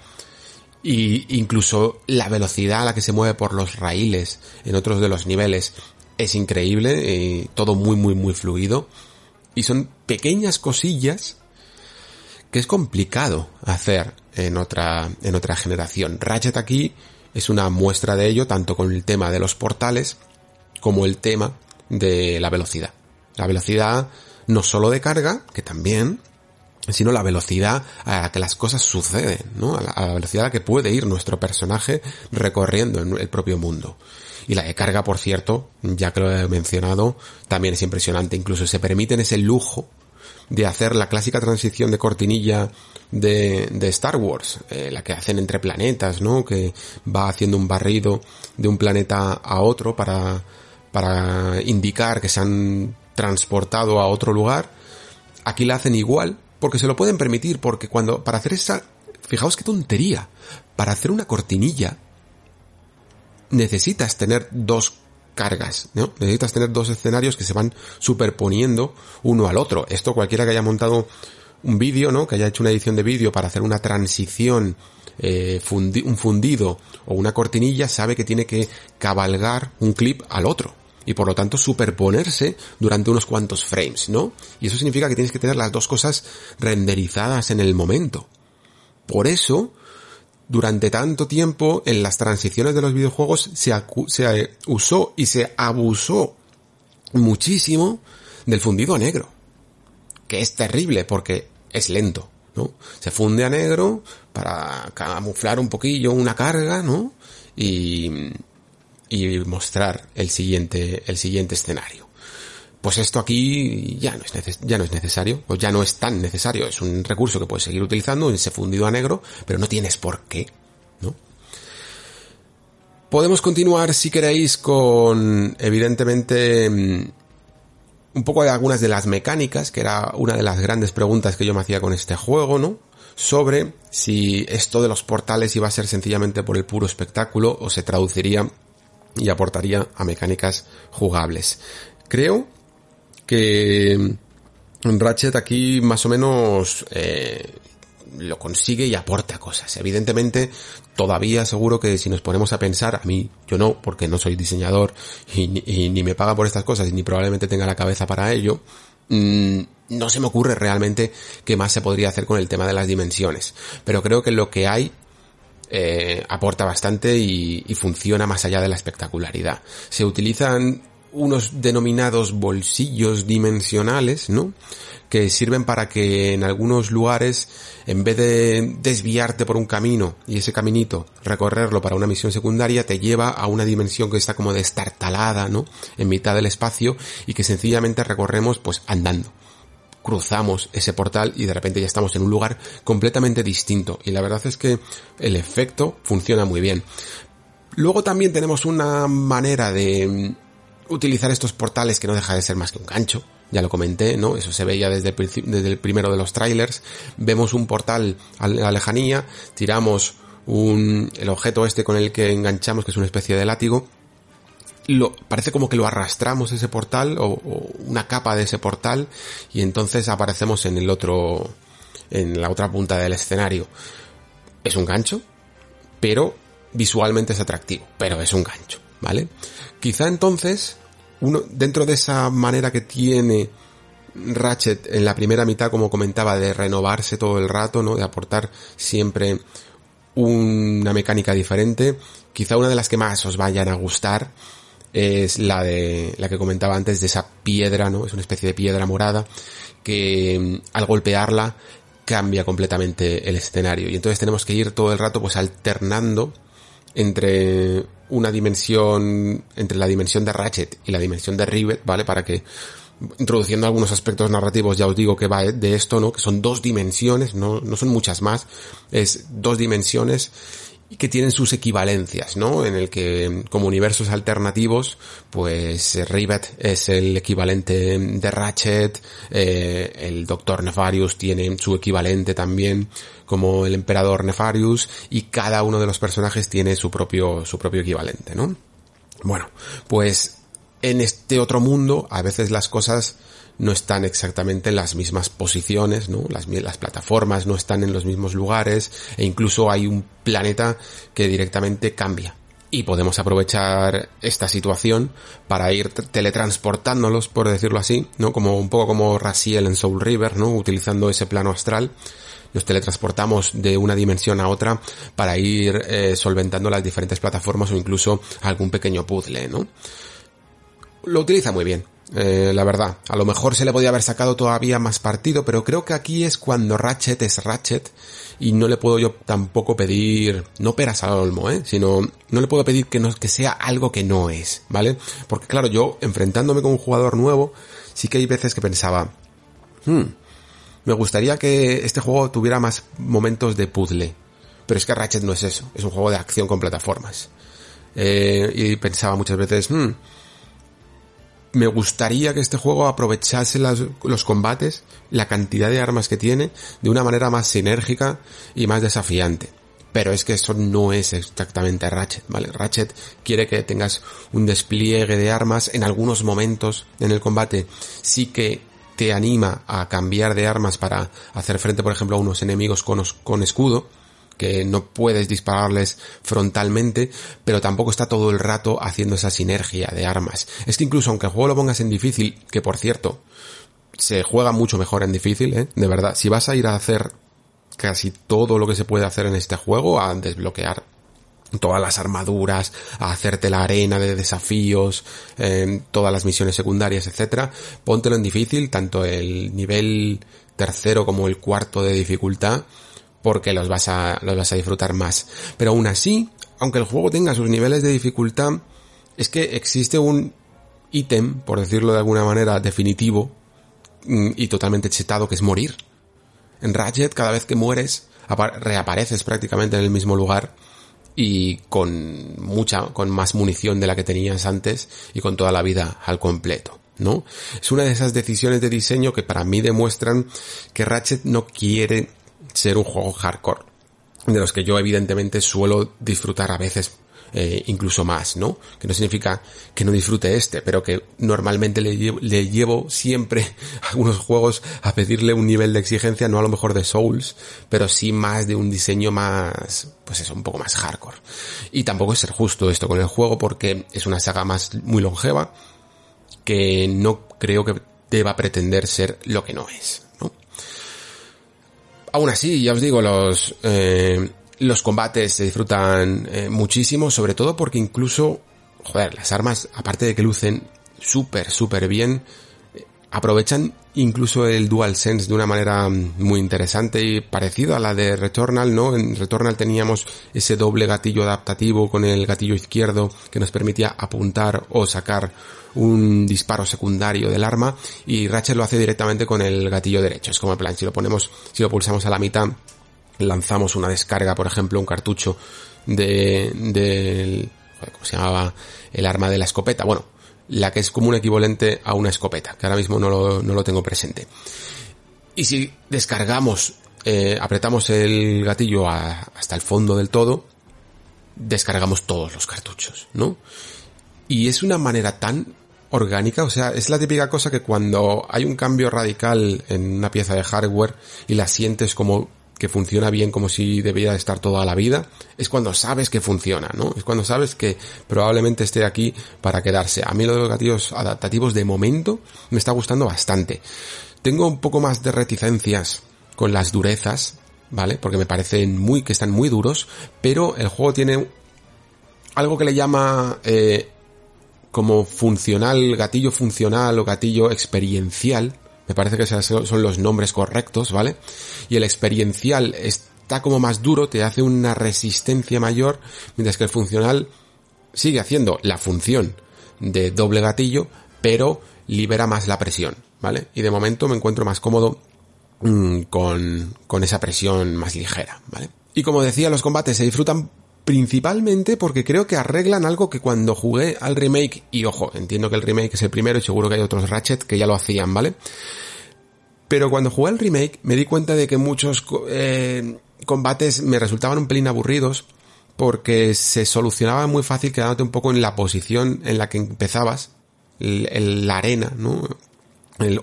y incluso la velocidad a la que se mueve por los raíles en otros de los niveles es increíble, y todo muy muy muy fluido y son pequeñas cosillas que es complicado hacer en otra en otra generación. Ratchet aquí es una muestra de ello tanto con el tema de los portales como el tema de la velocidad. La velocidad no solo de carga, que también, sino la velocidad a la que las cosas suceden, ¿no? A la, velocidad a la que puede ir nuestro personaje recorriendo el propio mundo. Y la de carga, por cierto, ya que lo he mencionado, también es impresionante. Incluso se permiten ese lujo de hacer la clásica transición de cortinilla de, Star Wars, eh, la que hacen entre planetas, ¿no? Que va haciendo un barrido de un planeta a otro para, para indicar que se han transportado a otro lugar. Aquí la hacen igual, porque se lo pueden permitir, porque cuando, para hacer esa, fijaos qué tontería, para hacer una cortinilla, necesitas tener dos cargas, ¿no? Necesitas tener dos escenarios que se van superponiendo uno al otro. Esto cualquiera que haya montado un vídeo, ¿no? Que haya hecho una edición de vídeo para hacer una transición, eh, un fundido o una cortinilla, sabe que tiene que cabalgar un clip al otro y por lo tanto superponerse durante unos cuantos frames, ¿no? Y eso significa que tienes que tener las dos cosas renderizadas en el momento. Por eso, durante tanto tiempo en las transiciones de los videojuegos se, se usó y se abusó muchísimo del fundido a negro. Que es terrible porque es lento, ¿no? Se funde a negro para camuflar un poquillo una carga, ¿no? Y, y mostrar el siguiente, el siguiente escenario. Pues esto aquí ya no es ya no es necesario, o ya no es tan necesario, es un recurso que puedes seguir utilizando en ese fundido a negro, pero no tienes por qué, ¿no? Podemos continuar si queréis con, evidentemente, mm, un poco de algunas de las mecánicas, que era una de las grandes preguntas que yo me hacía con este juego, ¿no? Sobre si esto de los portales iba a ser sencillamente por el puro espectáculo o se traduciría y aportaría a mecánicas jugables. Creo que Ratchet aquí más o menos eh, lo consigue y aporta cosas. Evidentemente, todavía seguro que si nos ponemos a pensar, a mí yo no, porque no soy diseñador y, ni me paga por estas cosas y ni probablemente tenga la cabeza para ello, mm, no se me ocurre realmente qué más se podría hacer con el tema de las dimensiones. Pero creo que lo que hay eh, aporta bastante y, funciona más allá de la espectacularidad. Se utilizan unos denominados bolsillos dimensionales, ¿no? Que sirven para que en algunos lugares, en vez de desviarte por un camino y ese caminito recorrerlo para una misión secundaria, te lleva a una dimensión que está como destartalada, ¿no? En mitad del espacio y que sencillamente recorremos pues andando cruzamos ese portal y de repente ya estamos en un lugar completamente distinto. Y la verdad es que el efecto funciona muy bien. Luego también tenemos una manera de utilizar estos portales que no deja de ser más que un gancho. Ya lo comenté, ¿no? Eso se veía desde el, desde el primero de los trailers. Vemos un portal a la lejanía, tiramos un, el objeto este con el que enganchamos, que es una especie de látigo, parece como que lo arrastramos ese portal o, o, una capa de ese portal y entonces aparecemos en el otro, en la otra punta del escenario. Es un gancho, pero visualmente es atractivo, pero es un gancho, ¿vale? Quizá entonces, uno, dentro de esa manera que tiene Ratchet en la primera mitad, como comentaba, de renovarse todo el rato, ¿no? De aportar siempre una mecánica diferente, quizá una de las que más os vayan a gustar es la de la que comentaba antes de esa piedra, ¿no? Es una especie de piedra morada que al golpearla cambia completamente el escenario y entonces tenemos que ir todo el rato pues alternando entre una dimensión, entre la dimensión de Ratchet y la dimensión de Rivet, ¿vale? Para que introduciendo algunos aspectos narrativos, ya os digo que va de esto, ¿no? Que son dos dimensiones, no, no son muchas más, es dos dimensiones y que tienen sus equivalencias, ¿no? En el que como universos alternativos, pues Rivet es el equivalente de Ratchet, eh, el Doctor Nefarius tiene su equivalente también como el Emperador Nefarius y cada uno de los personajes tiene su propio su propio equivalente, ¿no? Bueno, pues en este otro mundo a veces las cosas no están exactamente en las mismas posiciones, ¿no? Las, las plataformas no están en los mismos lugares e incluso hay un planeta que directamente cambia. Y podemos aprovechar esta situación para ir teletransportándolos, por decirlo así, ¿no? Como un poco como Raziel en Soul River, ¿no? Utilizando ese plano astral nos teletransportamos de una dimensión a otra para ir eh, solventando las diferentes plataformas o incluso algún pequeño puzzle, ¿no? Lo utiliza muy bien. Eh, la verdad. A lo mejor se le podía haber sacado todavía más partido, pero creo que aquí es cuando Ratchet es Ratchet y no le puedo yo tampoco pedir, no peras al olmo, eh, sino no le puedo pedir que no, que sea algo que no es, ¿vale? Porque claro, yo enfrentándome con un jugador nuevo, sí que hay veces que pensaba, hmm, me gustaría que este juego tuviera más momentos de puzzle, pero es que Ratchet no es eso, es un juego de acción con plataformas. Eh, y pensaba muchas veces, hmm, me gustaría que este juego aprovechase los combates, la cantidad de armas que tiene, de una manera más sinérgica y más desafiante. Pero es que eso no es exactamente Ratchet, ¿vale? Ratchet quiere que tengas un despliegue de armas en algunos momentos en el combate. Sí que te anima a cambiar de armas para hacer frente, por ejemplo, a unos enemigos con, escudo, que no puedes dispararles frontalmente, pero tampoco está todo el rato haciendo esa sinergia de armas. Es que incluso aunque el juego lo pongas en difícil, que por cierto, se juega mucho mejor en difícil, ¿eh? de verdad, si vas a ir a hacer casi todo lo que se puede hacer en este juego, a desbloquear todas las armaduras, a hacerte la arena de desafíos, eh, todas las misiones secundarias, etcétera, póntelo en difícil, tanto el nivel tercero como el cuarto de dificultad, porque los vas a, los vas a disfrutar más. Pero aún así, aunque el juego tenga sus niveles de dificultad, es que existe un ítem, por decirlo de alguna manera, definitivo mm, y totalmente chetado, que es morir. En Ratchet, cada vez que mueres, reapareces prácticamente en el mismo lugar y con mucha, con más munición de la que tenías antes y con toda la vida al completo. ¿No? Es una de esas decisiones de diseño que para mí demuestran que Ratchet no quiere ser un juego hardcore, de los que yo evidentemente suelo disfrutar a veces eh, incluso más, ¿no? Que no significa que no disfrute este, pero que normalmente le llevo, le llevo siempre a (laughs) algunos juegos a pedirle un nivel de exigencia, no a lo mejor de Souls, pero sí más de un diseño más, pues eso, un poco más hardcore. Y tampoco es ser justo esto con el juego porque es una saga más muy longeva que no creo que deba pretender ser lo que no es aún así, ya os digo, los, eh, los combates se disfrutan eh, muchísimo, sobre todo porque incluso, joder, las armas, aparte de que lucen súper, súper bien. Aprovechan incluso el DualSense de una manera muy interesante y parecido a la de Returnal, ¿no? En Returnal teníamos ese doble gatillo adaptativo con el gatillo izquierdo que nos permitía apuntar o sacar un disparo secundario del arma y Ratchet lo hace directamente con el gatillo derecho. Es como en plan, si lo ponemos, si lo pulsamos a la mitad, lanzamos una descarga, por ejemplo, un cartucho de, del, ¿cómo se llamaba? El arma de la escopeta. Bueno, la que es como un equivalente a una escopeta, que ahora mismo no lo, no lo tengo presente. Y si descargamos, eh, apretamos el gatillo hasta el fondo del todo, descargamos todos los cartuchos, ¿no? Y es una manera tan orgánica, o sea, es la típica cosa que cuando hay un cambio radical en una pieza de hardware y la sientes como que funciona bien como si debiera estar toda la vida, es cuando sabes que funciona, ¿no? Es cuando sabes que probablemente esté aquí para quedarse. A mí lo de los gatillos adaptativos de momento me está gustando bastante. Tengo un poco más de reticencias con las durezas, ¿vale? Porque me parecen muy, que están muy duros, pero el juego tiene algo que le llama eh, como funcional, gatillo funcional o gatillo experiencial, me parece que son los nombres correctos, ¿vale? Y el experiencial está como más duro, te hace una resistencia mayor, mientras que el funcional sigue haciendo la función de doble gatillo, pero libera más la presión, ¿vale? Y de momento me encuentro más cómodo mm, con, con esa presión más ligera, ¿vale? Y como decía, los combates se disfrutan principalmente porque creo que arreglan algo que cuando jugué al remake, y ojo, entiendo que el remake es el primero y seguro que hay otros Ratchet que ya lo hacían, ¿vale? Pero cuando jugué al remake me di cuenta de que muchos eh, combates me resultaban un pelín aburridos porque se solucionaba muy fácil quedándote un poco en la posición en la que empezabas, la arena, ¿no?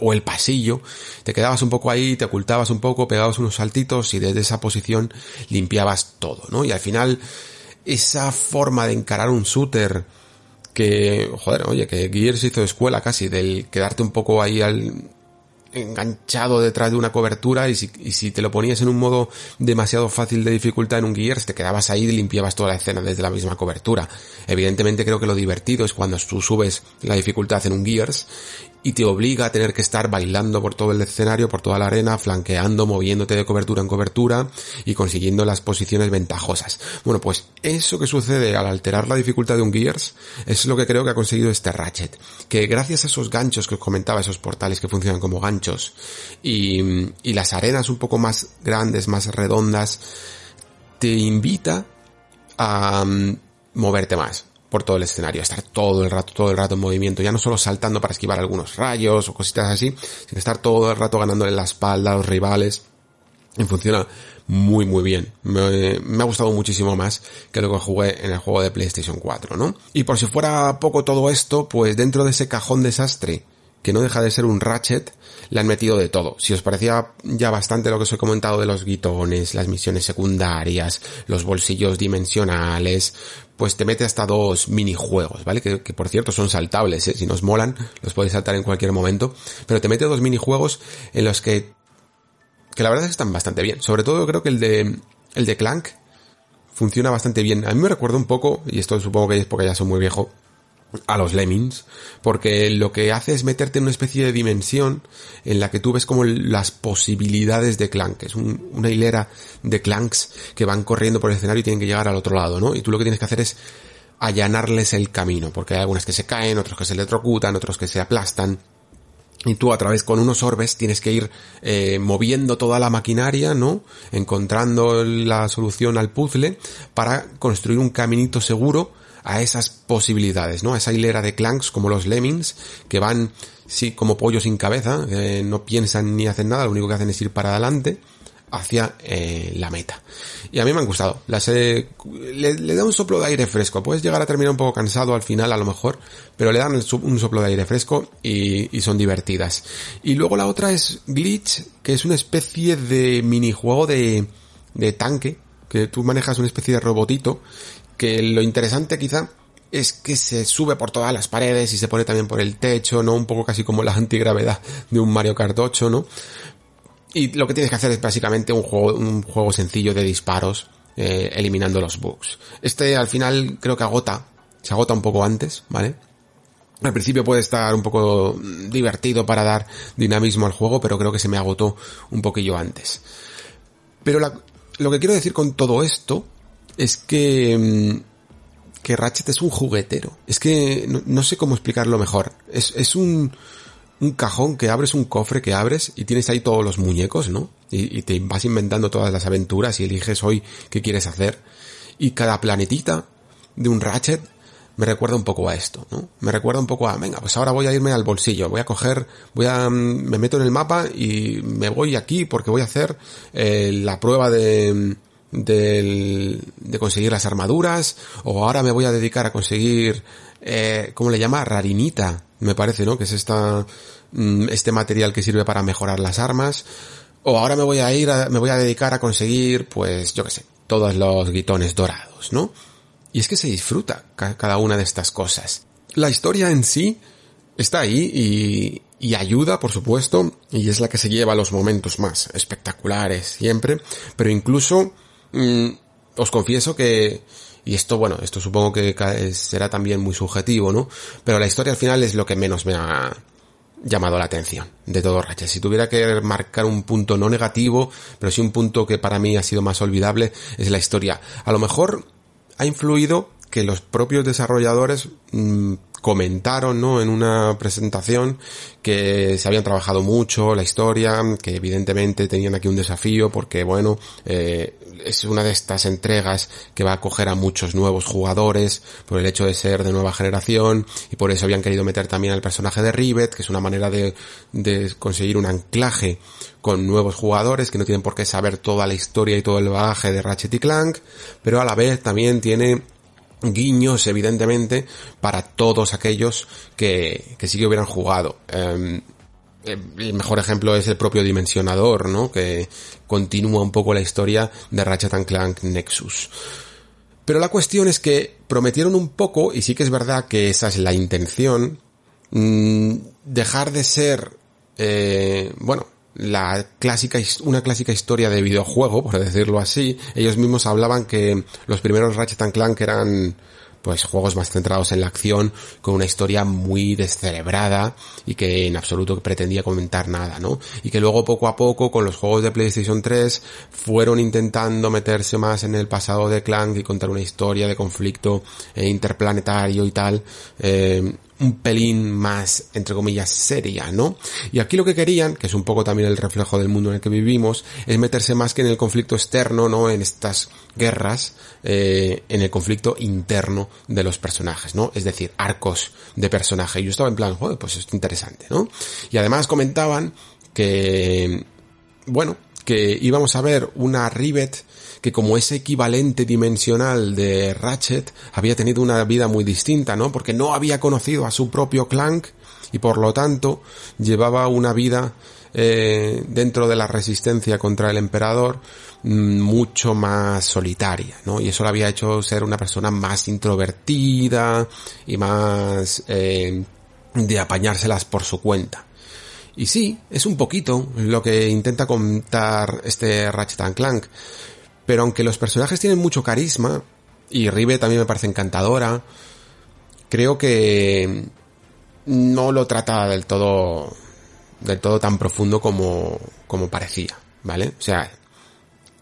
o el pasillo, te quedabas un poco ahí, te ocultabas un poco, pegabas unos saltitos y desde esa posición limpiabas todo, ¿no? Y al final esa forma de encarar un shooter que, joder, oye, que Gears hizo escuela casi, del quedarte un poco ahí al, enganchado detrás de una cobertura y si, y si, te lo ponías en un modo demasiado fácil de dificultad en un Gears, te quedabas ahí y limpiabas toda la escena desde la misma cobertura. Evidentemente creo que lo divertido es cuando tú subes la dificultad en un Gears y te obliga a tener que estar bailando por todo el escenario, por toda la arena, flanqueando, moviéndote de cobertura en cobertura y consiguiendo las posiciones ventajosas. Bueno, pues eso que sucede al alterar la dificultad de un Gears es lo que creo que ha conseguido este Ratchet. Que gracias a esos ganchos que os comentaba, esos portales que funcionan como ganchos y, y las arenas un poco más grandes, más redondas, te invita a mm, moverte más por todo el escenario, estar todo el rato, todo el rato en movimiento, ya no solo saltando para esquivar algunos rayos o cositas así, sino estar todo el rato ganándole la espalda a los rivales. Y funciona muy muy bien. Me, ha gustado muchísimo más que lo que jugué en el juego de PlayStation 4, ¿no? Y por si fuera poco todo esto, pues dentro de ese cajón desastre que no deja de ser un Ratchet, le han metido de todo. Si os parecía ya bastante lo que os he comentado de los guitones, las misiones secundarias, los bolsillos dimensionales, pues te mete hasta dos minijuegos, ¿vale? Que, por cierto son saltables, ¿eh? Si nos molan, los podéis saltar en cualquier momento. Pero te mete dos minijuegos en los que, que la verdad es que están bastante bien. Sobre todo creo que el de, el de Clank funciona bastante bien. A mí me recuerda un poco, y esto supongo que es porque ya soy muy viejo, a los lemmings, porque lo que hace es meterte en una especie de dimensión en la que tú ves como las posibilidades de clank, es una hilera de clanks que van corriendo por el escenario y tienen que llegar al otro lado, ¿no? Y tú lo que tienes que hacer es allanarles el camino, porque hay algunas que se caen, otros que se electrocutan, otros que se aplastan, y tú a través con unos orbes tienes que ir eh, moviendo toda la maquinaria, ¿no? Encontrando la solución al puzzle para construir un caminito seguro a esas posibilidades, ¿no? A esa hilera de clanks como los lemmings que van, sí, como pollos sin cabeza, no piensan ni hacen nada, lo único que hacen es ir para adelante hacia eh, la meta. Y a mí me han gustado. Las le, da un soplo de aire fresco. Puedes llegar a terminar un poco cansado al final a lo mejor, pero le dan un soplo de aire fresco y, y, son divertidas. Y luego la otra es Glitch, que es una especie de minijuego de, de tanque, que tú manejas una especie de robotito que lo interesante quizá es que se sube por todas las paredes y se pone también por el techo, ¿no? Un poco casi como la antigravedad de un Mario Kart 8, ¿no? Y lo que tienes que hacer es básicamente un juego, un juego sencillo de disparos, eh, eliminando los bugs. Este al final creo que agota, se agota un poco antes, ¿vale? Al principio puede estar un poco divertido para dar dinamismo al juego, pero creo que se me agotó un poquillo antes. Pero lo que quiero decir con todo esto es que, mm, que Ratchet es un juguetero. Es que no, sé cómo explicarlo mejor. Es, es un, un cajón que abres, un cofre que abres y tienes ahí todos los muñecos, ¿no? Y, te vas inventando todas las aventuras y eliges hoy qué quieres hacer. Y cada planetita de un Ratchet me recuerda un poco a esto, ¿no? Me recuerda un poco a, venga, pues ahora voy a irme al bolsillo, voy a coger, voy a, mm, me meto en el mapa y me voy aquí porque voy a hacer eh, la prueba de, de, de conseguir las armaduras, o ahora me voy a dedicar a conseguir, eh, ¿cómo le llama? Rarinita, me parece, ¿no? Que es esta, mm, este material que sirve para mejorar las armas, o ahora me voy a ir, a, me voy a dedicar a conseguir, pues, yo qué sé, todos los guitones dorados, ¿no? Y es que se disfruta cada una de estas cosas. La historia en sí está ahí y, y ayuda, por supuesto, y es la que se lleva los momentos más espectaculares siempre, pero incluso mm, os confieso que, y esto, bueno, esto supongo que será también muy subjetivo, ¿no? Pero la historia al final es lo que menos me ha llamado la atención de todo Ratchet. Si tuviera que marcar un punto no negativo, pero sí un punto que para mí ha sido más olvidable, es la historia. A lo mejor ha influido que los propios desarrolladores mmm, comentaron, ¿no? En una presentación que se habían trabajado mucho la historia, que evidentemente tenían aquí un desafío porque, bueno, eh, es una de estas entregas que va a acoger a muchos nuevos jugadores por el hecho de ser de nueva generación y por eso habían querido meter también al personaje de Rivet, que es una manera de, de conseguir un anclaje con nuevos jugadores que no tienen por qué saber toda la historia y todo el bagaje de Ratchet y Clank, pero a la vez también tiene guiños, evidentemente, para todos aquellos que, que sí que hubieran jugado. Eh, el mejor ejemplo es el propio dimensionador, ¿no? Que continúa un poco la historia de Ratchet Clank Nexus. Pero la cuestión es que prometieron un poco, y sí que es verdad que esa es la intención, mmm, dejar de ser, eh, bueno, la clásica, una clásica historia de videojuego, por decirlo así. Ellos mismos hablaban que los primeros Ratchet Clank eran pues juegos más centrados en la acción, con una historia muy descerebrada y que en absoluto pretendía comentar nada, ¿no? Y que luego poco a poco con los juegos de PlayStation 3 fueron intentando meterse más en el pasado de Clank y contar una historia de conflicto eh, interplanetario y tal, eh, un pelín más, entre comillas, seria, ¿no? Y aquí lo que querían, que es un poco también el reflejo del mundo en el que vivimos, es meterse más que en el conflicto externo, ¿no? En estas guerras, eh, en el conflicto interno de los personajes, ¿no? Es decir, arcos de personaje. Y yo estaba en plan, joder, pues es interesante, ¿no? Y además comentaban que, bueno, que íbamos a ver una Rivet que como ese equivalente dimensional de Ratchet había tenido una vida muy distinta, ¿no? Porque no había conocido a su propio Clank y por lo tanto llevaba una vida eh, dentro de la resistencia contra el emperador mm, mucho más solitaria, ¿no? Y eso lo había hecho ser una persona más introvertida y más eh, de apañárselas por su cuenta. Y sí, es un poquito lo que intenta contar este Ratchet Clank. Pero aunque los personajes tienen mucho carisma, y Rive también me parece encantadora, creo que no lo trata del todo, del todo tan profundo como, como parecía, ¿vale? O sea,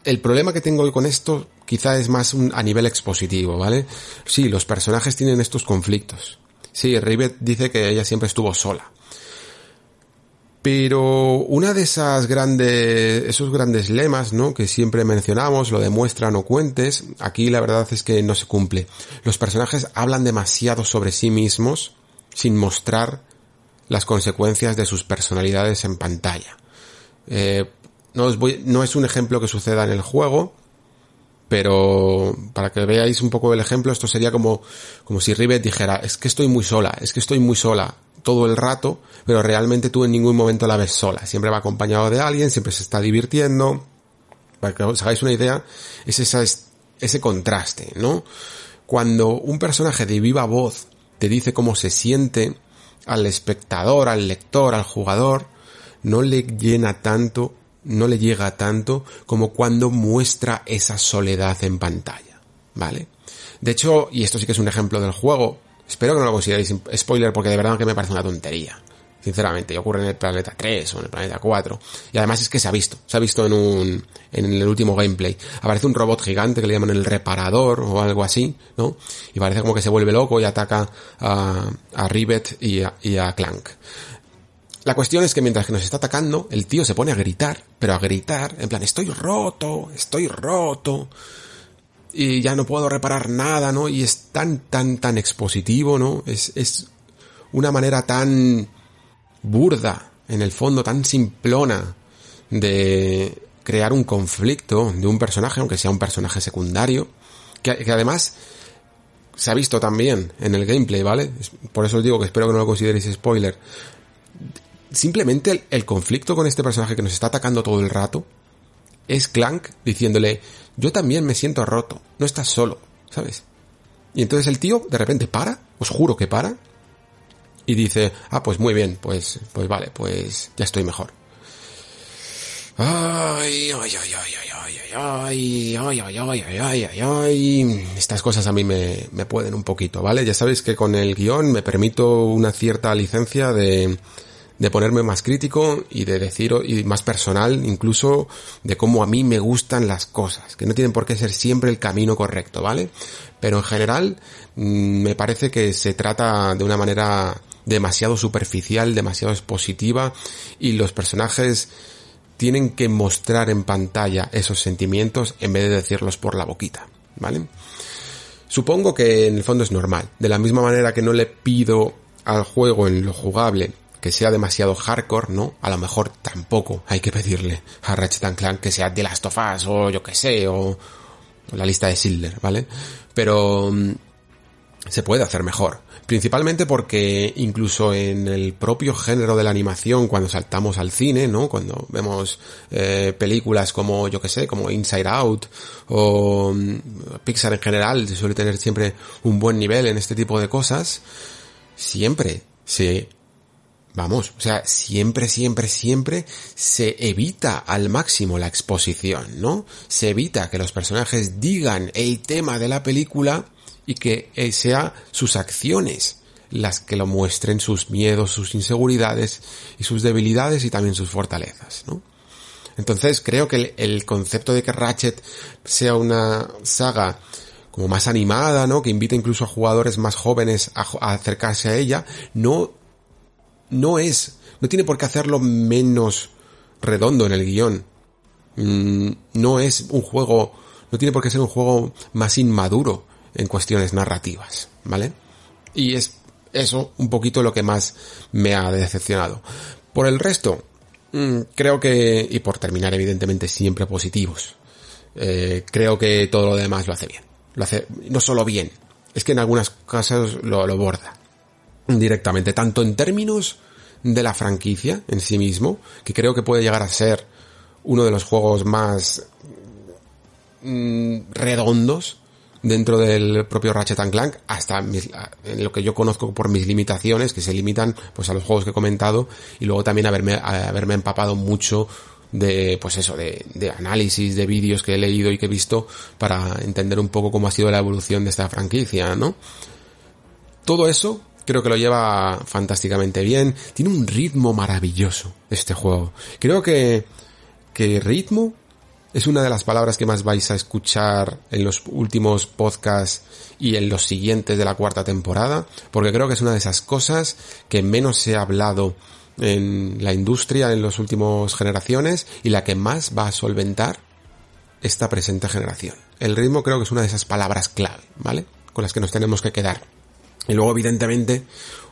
el problema que tengo hoy con esto quizá es más a nivel expositivo, ¿vale? Sí, los personajes tienen estos conflictos. Sí, Rivet dice que ella siempre estuvo sola. Pero una de esas grandes, esos grandes lemas, ¿no? Que siempre mencionamos, lo demuestran o cuentes, aquí la verdad es que no se cumple. Los personajes hablan demasiado sobre sí mismos sin mostrar las consecuencias de sus personalidades en pantalla. Eh, no, os voy, no es un ejemplo que suceda en el juego, pero para que veáis un poco el ejemplo, esto sería como, como si Rivet dijera, es que estoy muy sola, es que estoy muy sola, todo el rato, pero realmente tú en ningún momento la ves sola. Siempre va acompañado de alguien, siempre se está divirtiendo. Para que os hagáis una idea, es esa, ese contraste, ¿no? Cuando un personaje de viva voz te dice cómo se siente al espectador, al lector, al jugador, no le llena tanto, no le llega tanto como cuando muestra esa soledad en pantalla, ¿vale? De hecho, y esto sí que es un ejemplo del juego, Espero que no lo consideréis spoiler porque de verdad que me parece una tontería. Sinceramente, y ocurre en el planeta 3 o en el planeta 4. Y además es que se ha visto, se ha visto en un, en el último gameplay. Aparece un robot gigante que le llaman el reparador o algo así, ¿no? Y parece como que se vuelve loco y ataca a, a Rivet y a, y a Clank. La cuestión es que mientras que nos está atacando, el tío se pone a gritar, pero a gritar, en plan, estoy roto, estoy roto, y ya no puedo reparar nada, ¿no? Y es tan, tan, tan expositivo, ¿no? Es, es una manera tan burda, en el fondo tan simplona de crear un conflicto de un personaje, aunque sea un personaje secundario, que, que además se ha visto también en el gameplay, ¿vale? Por eso os digo que espero que no lo consideréis spoiler. Simplemente el, el conflicto con este personaje que nos está atacando todo el rato es Clank diciéndole, yo también me siento roto, no estás solo, ¿sabes? Y entonces el tío de repente para, os juro que para, y dice, ah, pues muy bien, pues, pues vale, pues ya estoy mejor. Ay, ay, ay, ay, ay, ay, ay, ay, ay, ay, ay, ay, ay, ay. Estas cosas a mí me, me pueden un poquito, ¿vale? Ya sabéis que con el guion me permito una cierta licencia de, de ponerme más crítico y de decir, y más personal incluso, de cómo a mí me gustan las cosas, que no tienen por qué ser siempre el camino correcto, ¿vale? Pero en general, me parece que se trata de una manera demasiado superficial, demasiado expositiva y los personajes tienen que mostrar en pantalla esos sentimientos en vez de decirlos por la boquita, ¿vale? Supongo que en el fondo es normal. De la misma manera que no le pido al juego en lo jugable que sea demasiado hardcore, ¿no? A lo mejor tampoco hay que pedirle a Ratchet Clank que sea de Last of Us o yo que sé, o, la lista de Silver, ¿vale? Pero se puede hacer mejor. Principalmente porque incluso en el propio género de la animación, cuando saltamos al cine, ¿no? Cuando vemos eh, películas como, yo que sé, como Inside Out o um, Pixar en general, suele tener siempre un buen nivel en este tipo de cosas, siempre se Vamos, o sea, siempre, siempre, siempre se evita al máximo la exposición, ¿no? Se evita que los personajes digan el tema de la película y que eh, sea sus acciones las que lo muestren, sus miedos, sus inseguridades y sus debilidades y también sus fortalezas, ¿no? Entonces creo que el, concepto de que Ratchet sea una saga como más animada, ¿no? Que invite incluso a jugadores más jóvenes a acercarse a ella, no, no es, no tiene por qué hacerlo menos redondo en el guion. Mm, no es un juego, no tiene por qué ser un juego más inmaduro en cuestiones narrativas, ¿vale? Y es eso un poquito lo que más me ha decepcionado. Por el resto, mm, creo que, y por terminar evidentemente siempre positivos, eh, creo que todo lo demás lo hace bien. Lo hace no solo bien, es que en algunas casos lo, lo borda directamente, tanto en términos de la franquicia en sí mismo, que creo que puede llegar a ser uno de los juegos más mm, redondos dentro del propio Ratchet Clank hasta mis, en lo que yo conozco por mis limitaciones que se limitan pues a los juegos que he comentado y luego también haberme, haberme empapado mucho de pues eso de, de análisis de vídeos que he leído y que he visto para entender un poco cómo ha sido la evolución de esta franquicia no todo eso creo que lo lleva fantásticamente bien tiene un ritmo maravilloso este juego creo que que ritmo es una de las palabras que más vais a escuchar en los últimos podcasts y en los siguientes de la cuarta temporada, porque creo que es una de esas cosas que menos se ha hablado en la industria en las últimas generaciones y la que más va a solventar esta presente generación. El ritmo creo que es una de esas palabras clave, ¿vale? Con las que nos tenemos que quedar. Y luego, evidentemente,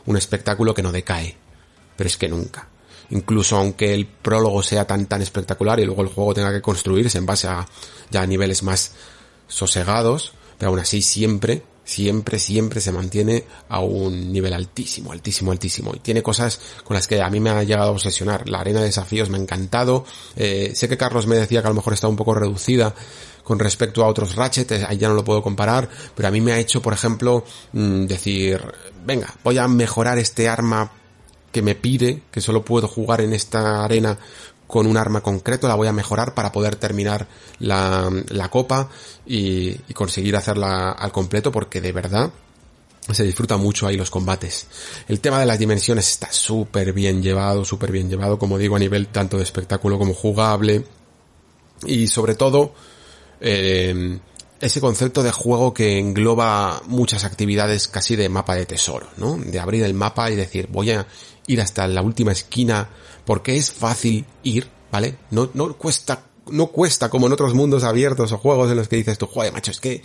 un espectáculo que no decae. Pero es que nunca incluso aunque el prólogo sea tan tan espectacular y luego el juego tenga que construirse en base a ya niveles más sosegados, pero aún así siempre, siempre, siempre se mantiene a un nivel altísimo, altísimo, altísimo. Y tiene cosas con las que a mí me ha llegado a obsesionar. La arena de desafíos me ha encantado. Eh, sé que Carlos me decía que a lo mejor está un poco reducida con respecto a otros Ratchet, ahí ya no lo puedo comparar, pero a mí me ha hecho, por ejemplo, mmm, decir, venga, voy a mejorar este arma que me pide que solo puedo jugar en esta arena con un arma concreto, la voy a mejorar para poder terminar la, la copa y, y, conseguir hacerla al completo porque de verdad se disfruta mucho ahí los combates. El tema de las dimensiones está súper bien llevado, súper bien llevado, como digo, a nivel tanto de espectáculo como jugable. Y sobre todo, eh, ese concepto de juego que engloba muchas actividades casi de mapa de tesoro, ¿no? De abrir el mapa y decir, voy a ir hasta la última esquina porque es fácil ir, ¿vale? No, no cuesta, no cuesta como en otros mundos abiertos o juegos en los que dices tú, joder, macho, es que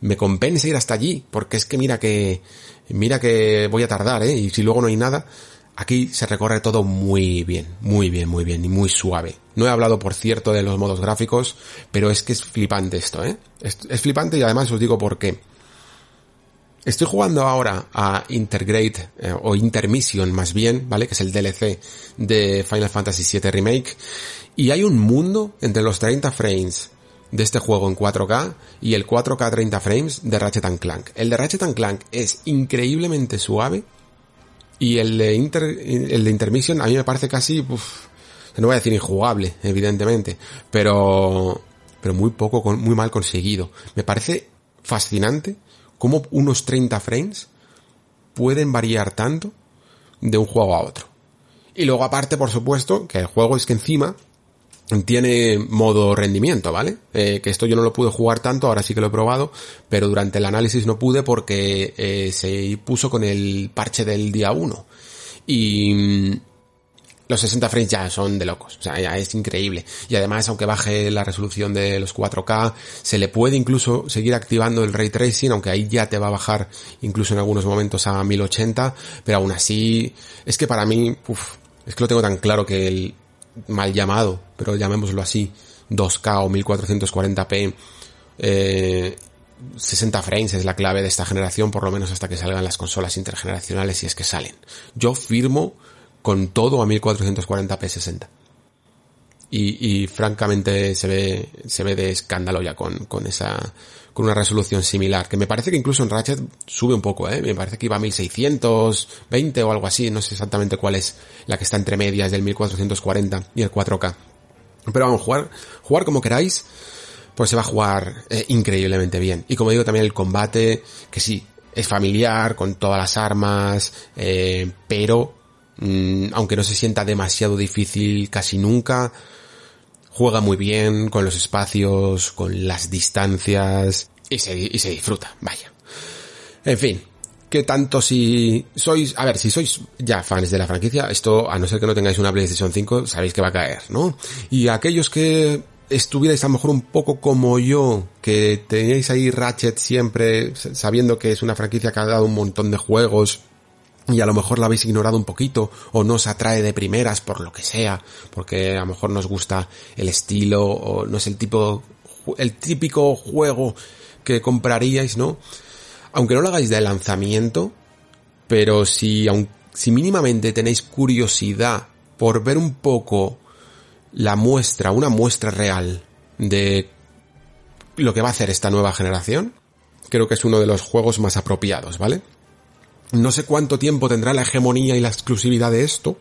me compensa ir hasta allí, porque es que mira que, mira que voy a tardar, ¿eh? Y si luego no hay nada, aquí se recorre todo muy bien, muy bien, muy bien y muy suave. No he hablado, por cierto, de los modos gráficos, pero es que es flipante esto, ¿eh? Es, flipante y además os digo por qué. Estoy jugando ahora a Intergrade, eh, o Intermission más bien, ¿vale? Que es el DLC de Final Fantasy VII Remake. Y hay un mundo entre los 30 frames de este juego en 4K y el 4K 30 frames de Ratchet Clank. El de Ratchet Clank es increíblemente suave y el de, Inter, el de Intermission a mí me parece casi, no voy a decir injugable, evidentemente, pero, pero muy poco, muy mal conseguido. Me parece fascinante cómo unos 30 frames pueden variar tanto de un juego a otro. Y luego aparte, por supuesto, que el juego es que encima tiene modo rendimiento, ¿vale? Eh, que esto yo no lo pude jugar tanto, ahora sí que lo he probado, pero durante el análisis no pude porque eh, se puso con el parche del día 1. Y los 60 frames ya son de locos, o sea, ya es increíble. Y además, aunque baje la resolución de los 4K, se le puede incluso seguir activando el ray tracing, aunque ahí ya te va a bajar incluso en algunos momentos a 1080, pero aún así, es que para mí, uff, es que lo tengo tan claro que el, mal llamado, pero llamémoslo así, 2K o 1440p, eh, 60 frames es la clave de esta generación, por lo menos hasta que salgan las consolas intergeneracionales, si es que salen. Yo firmo con todo a 1440p 60. Y, y francamente se ve, se ve de escándalo ya con, con esa, con una resolución similar, que me parece que incluso en Ratchet sube un poco, ¿eh? Me parece que iba a 1620 o algo así, no sé exactamente cuál es la que está entre medias del 1440 y el 4K. Pero vamos, jugar, jugar como queráis, pues se va a jugar eh, increíblemente bien. Y como digo, también el combate, que sí, es familiar, con todas las armas, eh, pero, mm, aunque no se sienta demasiado difícil casi nunca, juega muy bien con los espacios, con las distancias y se, y se disfruta, vaya. En fin, que tanto si sois, a ver, si sois ya fans de la franquicia, esto, a no ser que no tengáis una PlayStation 5, sabéis que va a caer, ¿no? Y aquellos que estuvierais a lo mejor un poco como yo, que teníais ahí Ratchet siempre, sabiendo que es una franquicia que ha dado un montón de juegos, y a lo mejor la habéis ignorado un poquito o no os atrae de primeras por lo que sea, porque a lo mejor nos gusta el estilo o no es el tipo el típico juego que compraríais, ¿no? Aunque no lo hagáis de lanzamiento, pero si si mínimamente tenéis curiosidad por ver un poco la muestra, una muestra real de lo que va a hacer esta nueva generación, creo que es uno de los juegos más apropiados, ¿vale? No sé cuánto tiempo tendrá la hegemonía y la exclusividad de esto,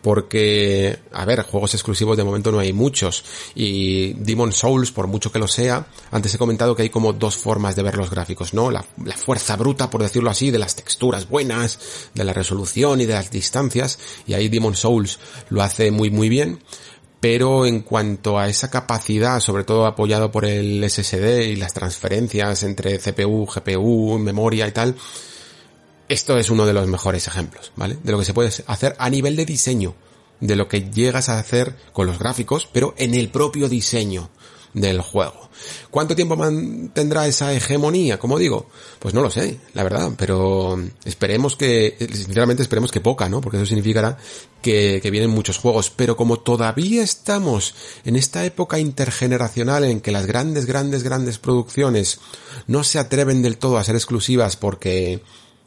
porque, a ver, juegos exclusivos de momento no hay muchos, y Demon Souls, por mucho que lo sea, antes he comentado que hay como dos formas de ver los gráficos, ¿no? La, la fuerza bruta, por decirlo así, de las texturas buenas, de la resolución y de las distancias, y ahí Demon Souls lo hace muy muy bien, pero en cuanto a esa capacidad, sobre todo apoyado por el SSD y las transferencias entre CPU, GPU, memoria y tal, esto es uno de los mejores ejemplos, ¿vale? De lo que se puede hacer a nivel de diseño, de lo que llegas a hacer con los gráficos, pero en el propio diseño del juego. ¿Cuánto tiempo mantendrá esa hegemonía? Como digo, pues no lo sé, la verdad, pero esperemos que, sinceramente esperemos que poca, ¿no? Porque eso significará que, que, vienen muchos juegos. Pero como todavía estamos en esta época intergeneracional en que las grandes, grandes, grandes producciones no se atreven del todo a ser exclusivas porque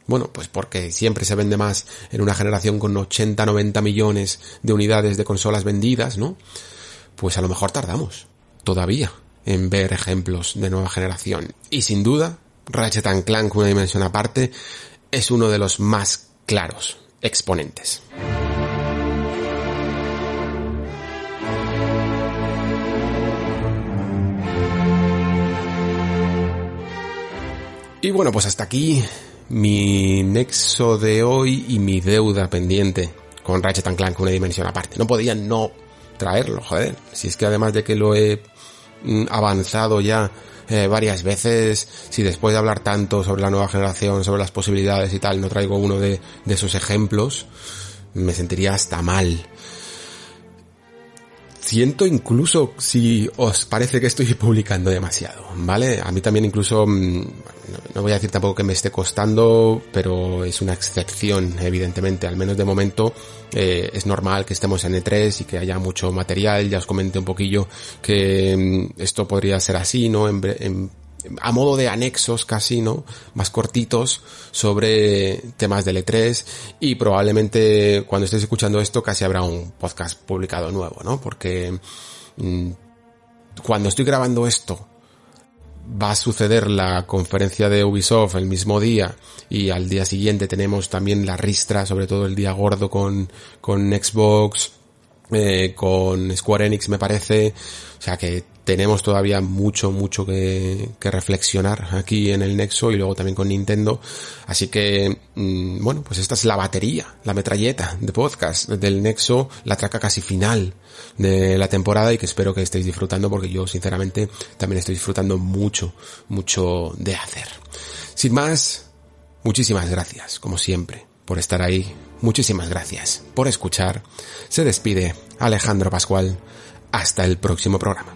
bueno, pues porque siempre se vende más en una generación con 80, 90 millones de unidades de consolas vendidas, ¿no? Pues a lo mejor tardamos todavía en ver ejemplos de nueva generación. Y sin duda, Ratchet Clank, una dimensión aparte, es uno de los más claros exponentes. Y bueno, pues hasta aquí mi nexo de hoy y mi deuda pendiente con Ratchet Clank una dimensión aparte. No podía no traerlo, joder. Si es que además de que lo he mm, avanzado ya eh, varias veces, si después de hablar tanto sobre la nueva generación, sobre las posibilidades y tal, no traigo uno de, de esos ejemplos, me sentiría hasta mal. Siento incluso si os parece que estoy (laughs) publicando demasiado, ¿vale? A mí también incluso, mm, no voy a decir tampoco que me esté costando, pero es una excepción, evidentemente, al menos de momento eh, es normal que estemos en E3 y que haya mucho material, ya os comenté un poquillo que mm, esto podría ser así, ¿no? En, en a modo de anexos casi, ¿no? Más cortitos sobre temas del E3 y probablemente cuando estéis escuchando esto casi habrá un podcast publicado nuevo, ¿no? Porque mmm, cuando estoy grabando esto va a suceder la conferencia de Ubisoft el mismo día y al día siguiente tenemos también la ristra, sobre todo el día gordo con, con Xbox, eh, con Square Enix me parece, o sea que tenemos todavía mucho, mucho que, que, reflexionar aquí en el Nexo y luego también con Nintendo. Así que, mmm, bueno, pues esta es la batería, la metralleta de podcast del Nexo, la traca casi final de la temporada y que espero que estéis disfrutando porque yo sinceramente también estoy disfrutando mucho, mucho de hacer. Sin más, muchísimas gracias, como siempre, por estar ahí. Muchísimas gracias por escuchar. Se despide Alejandro Pascual. Hasta el próximo programa.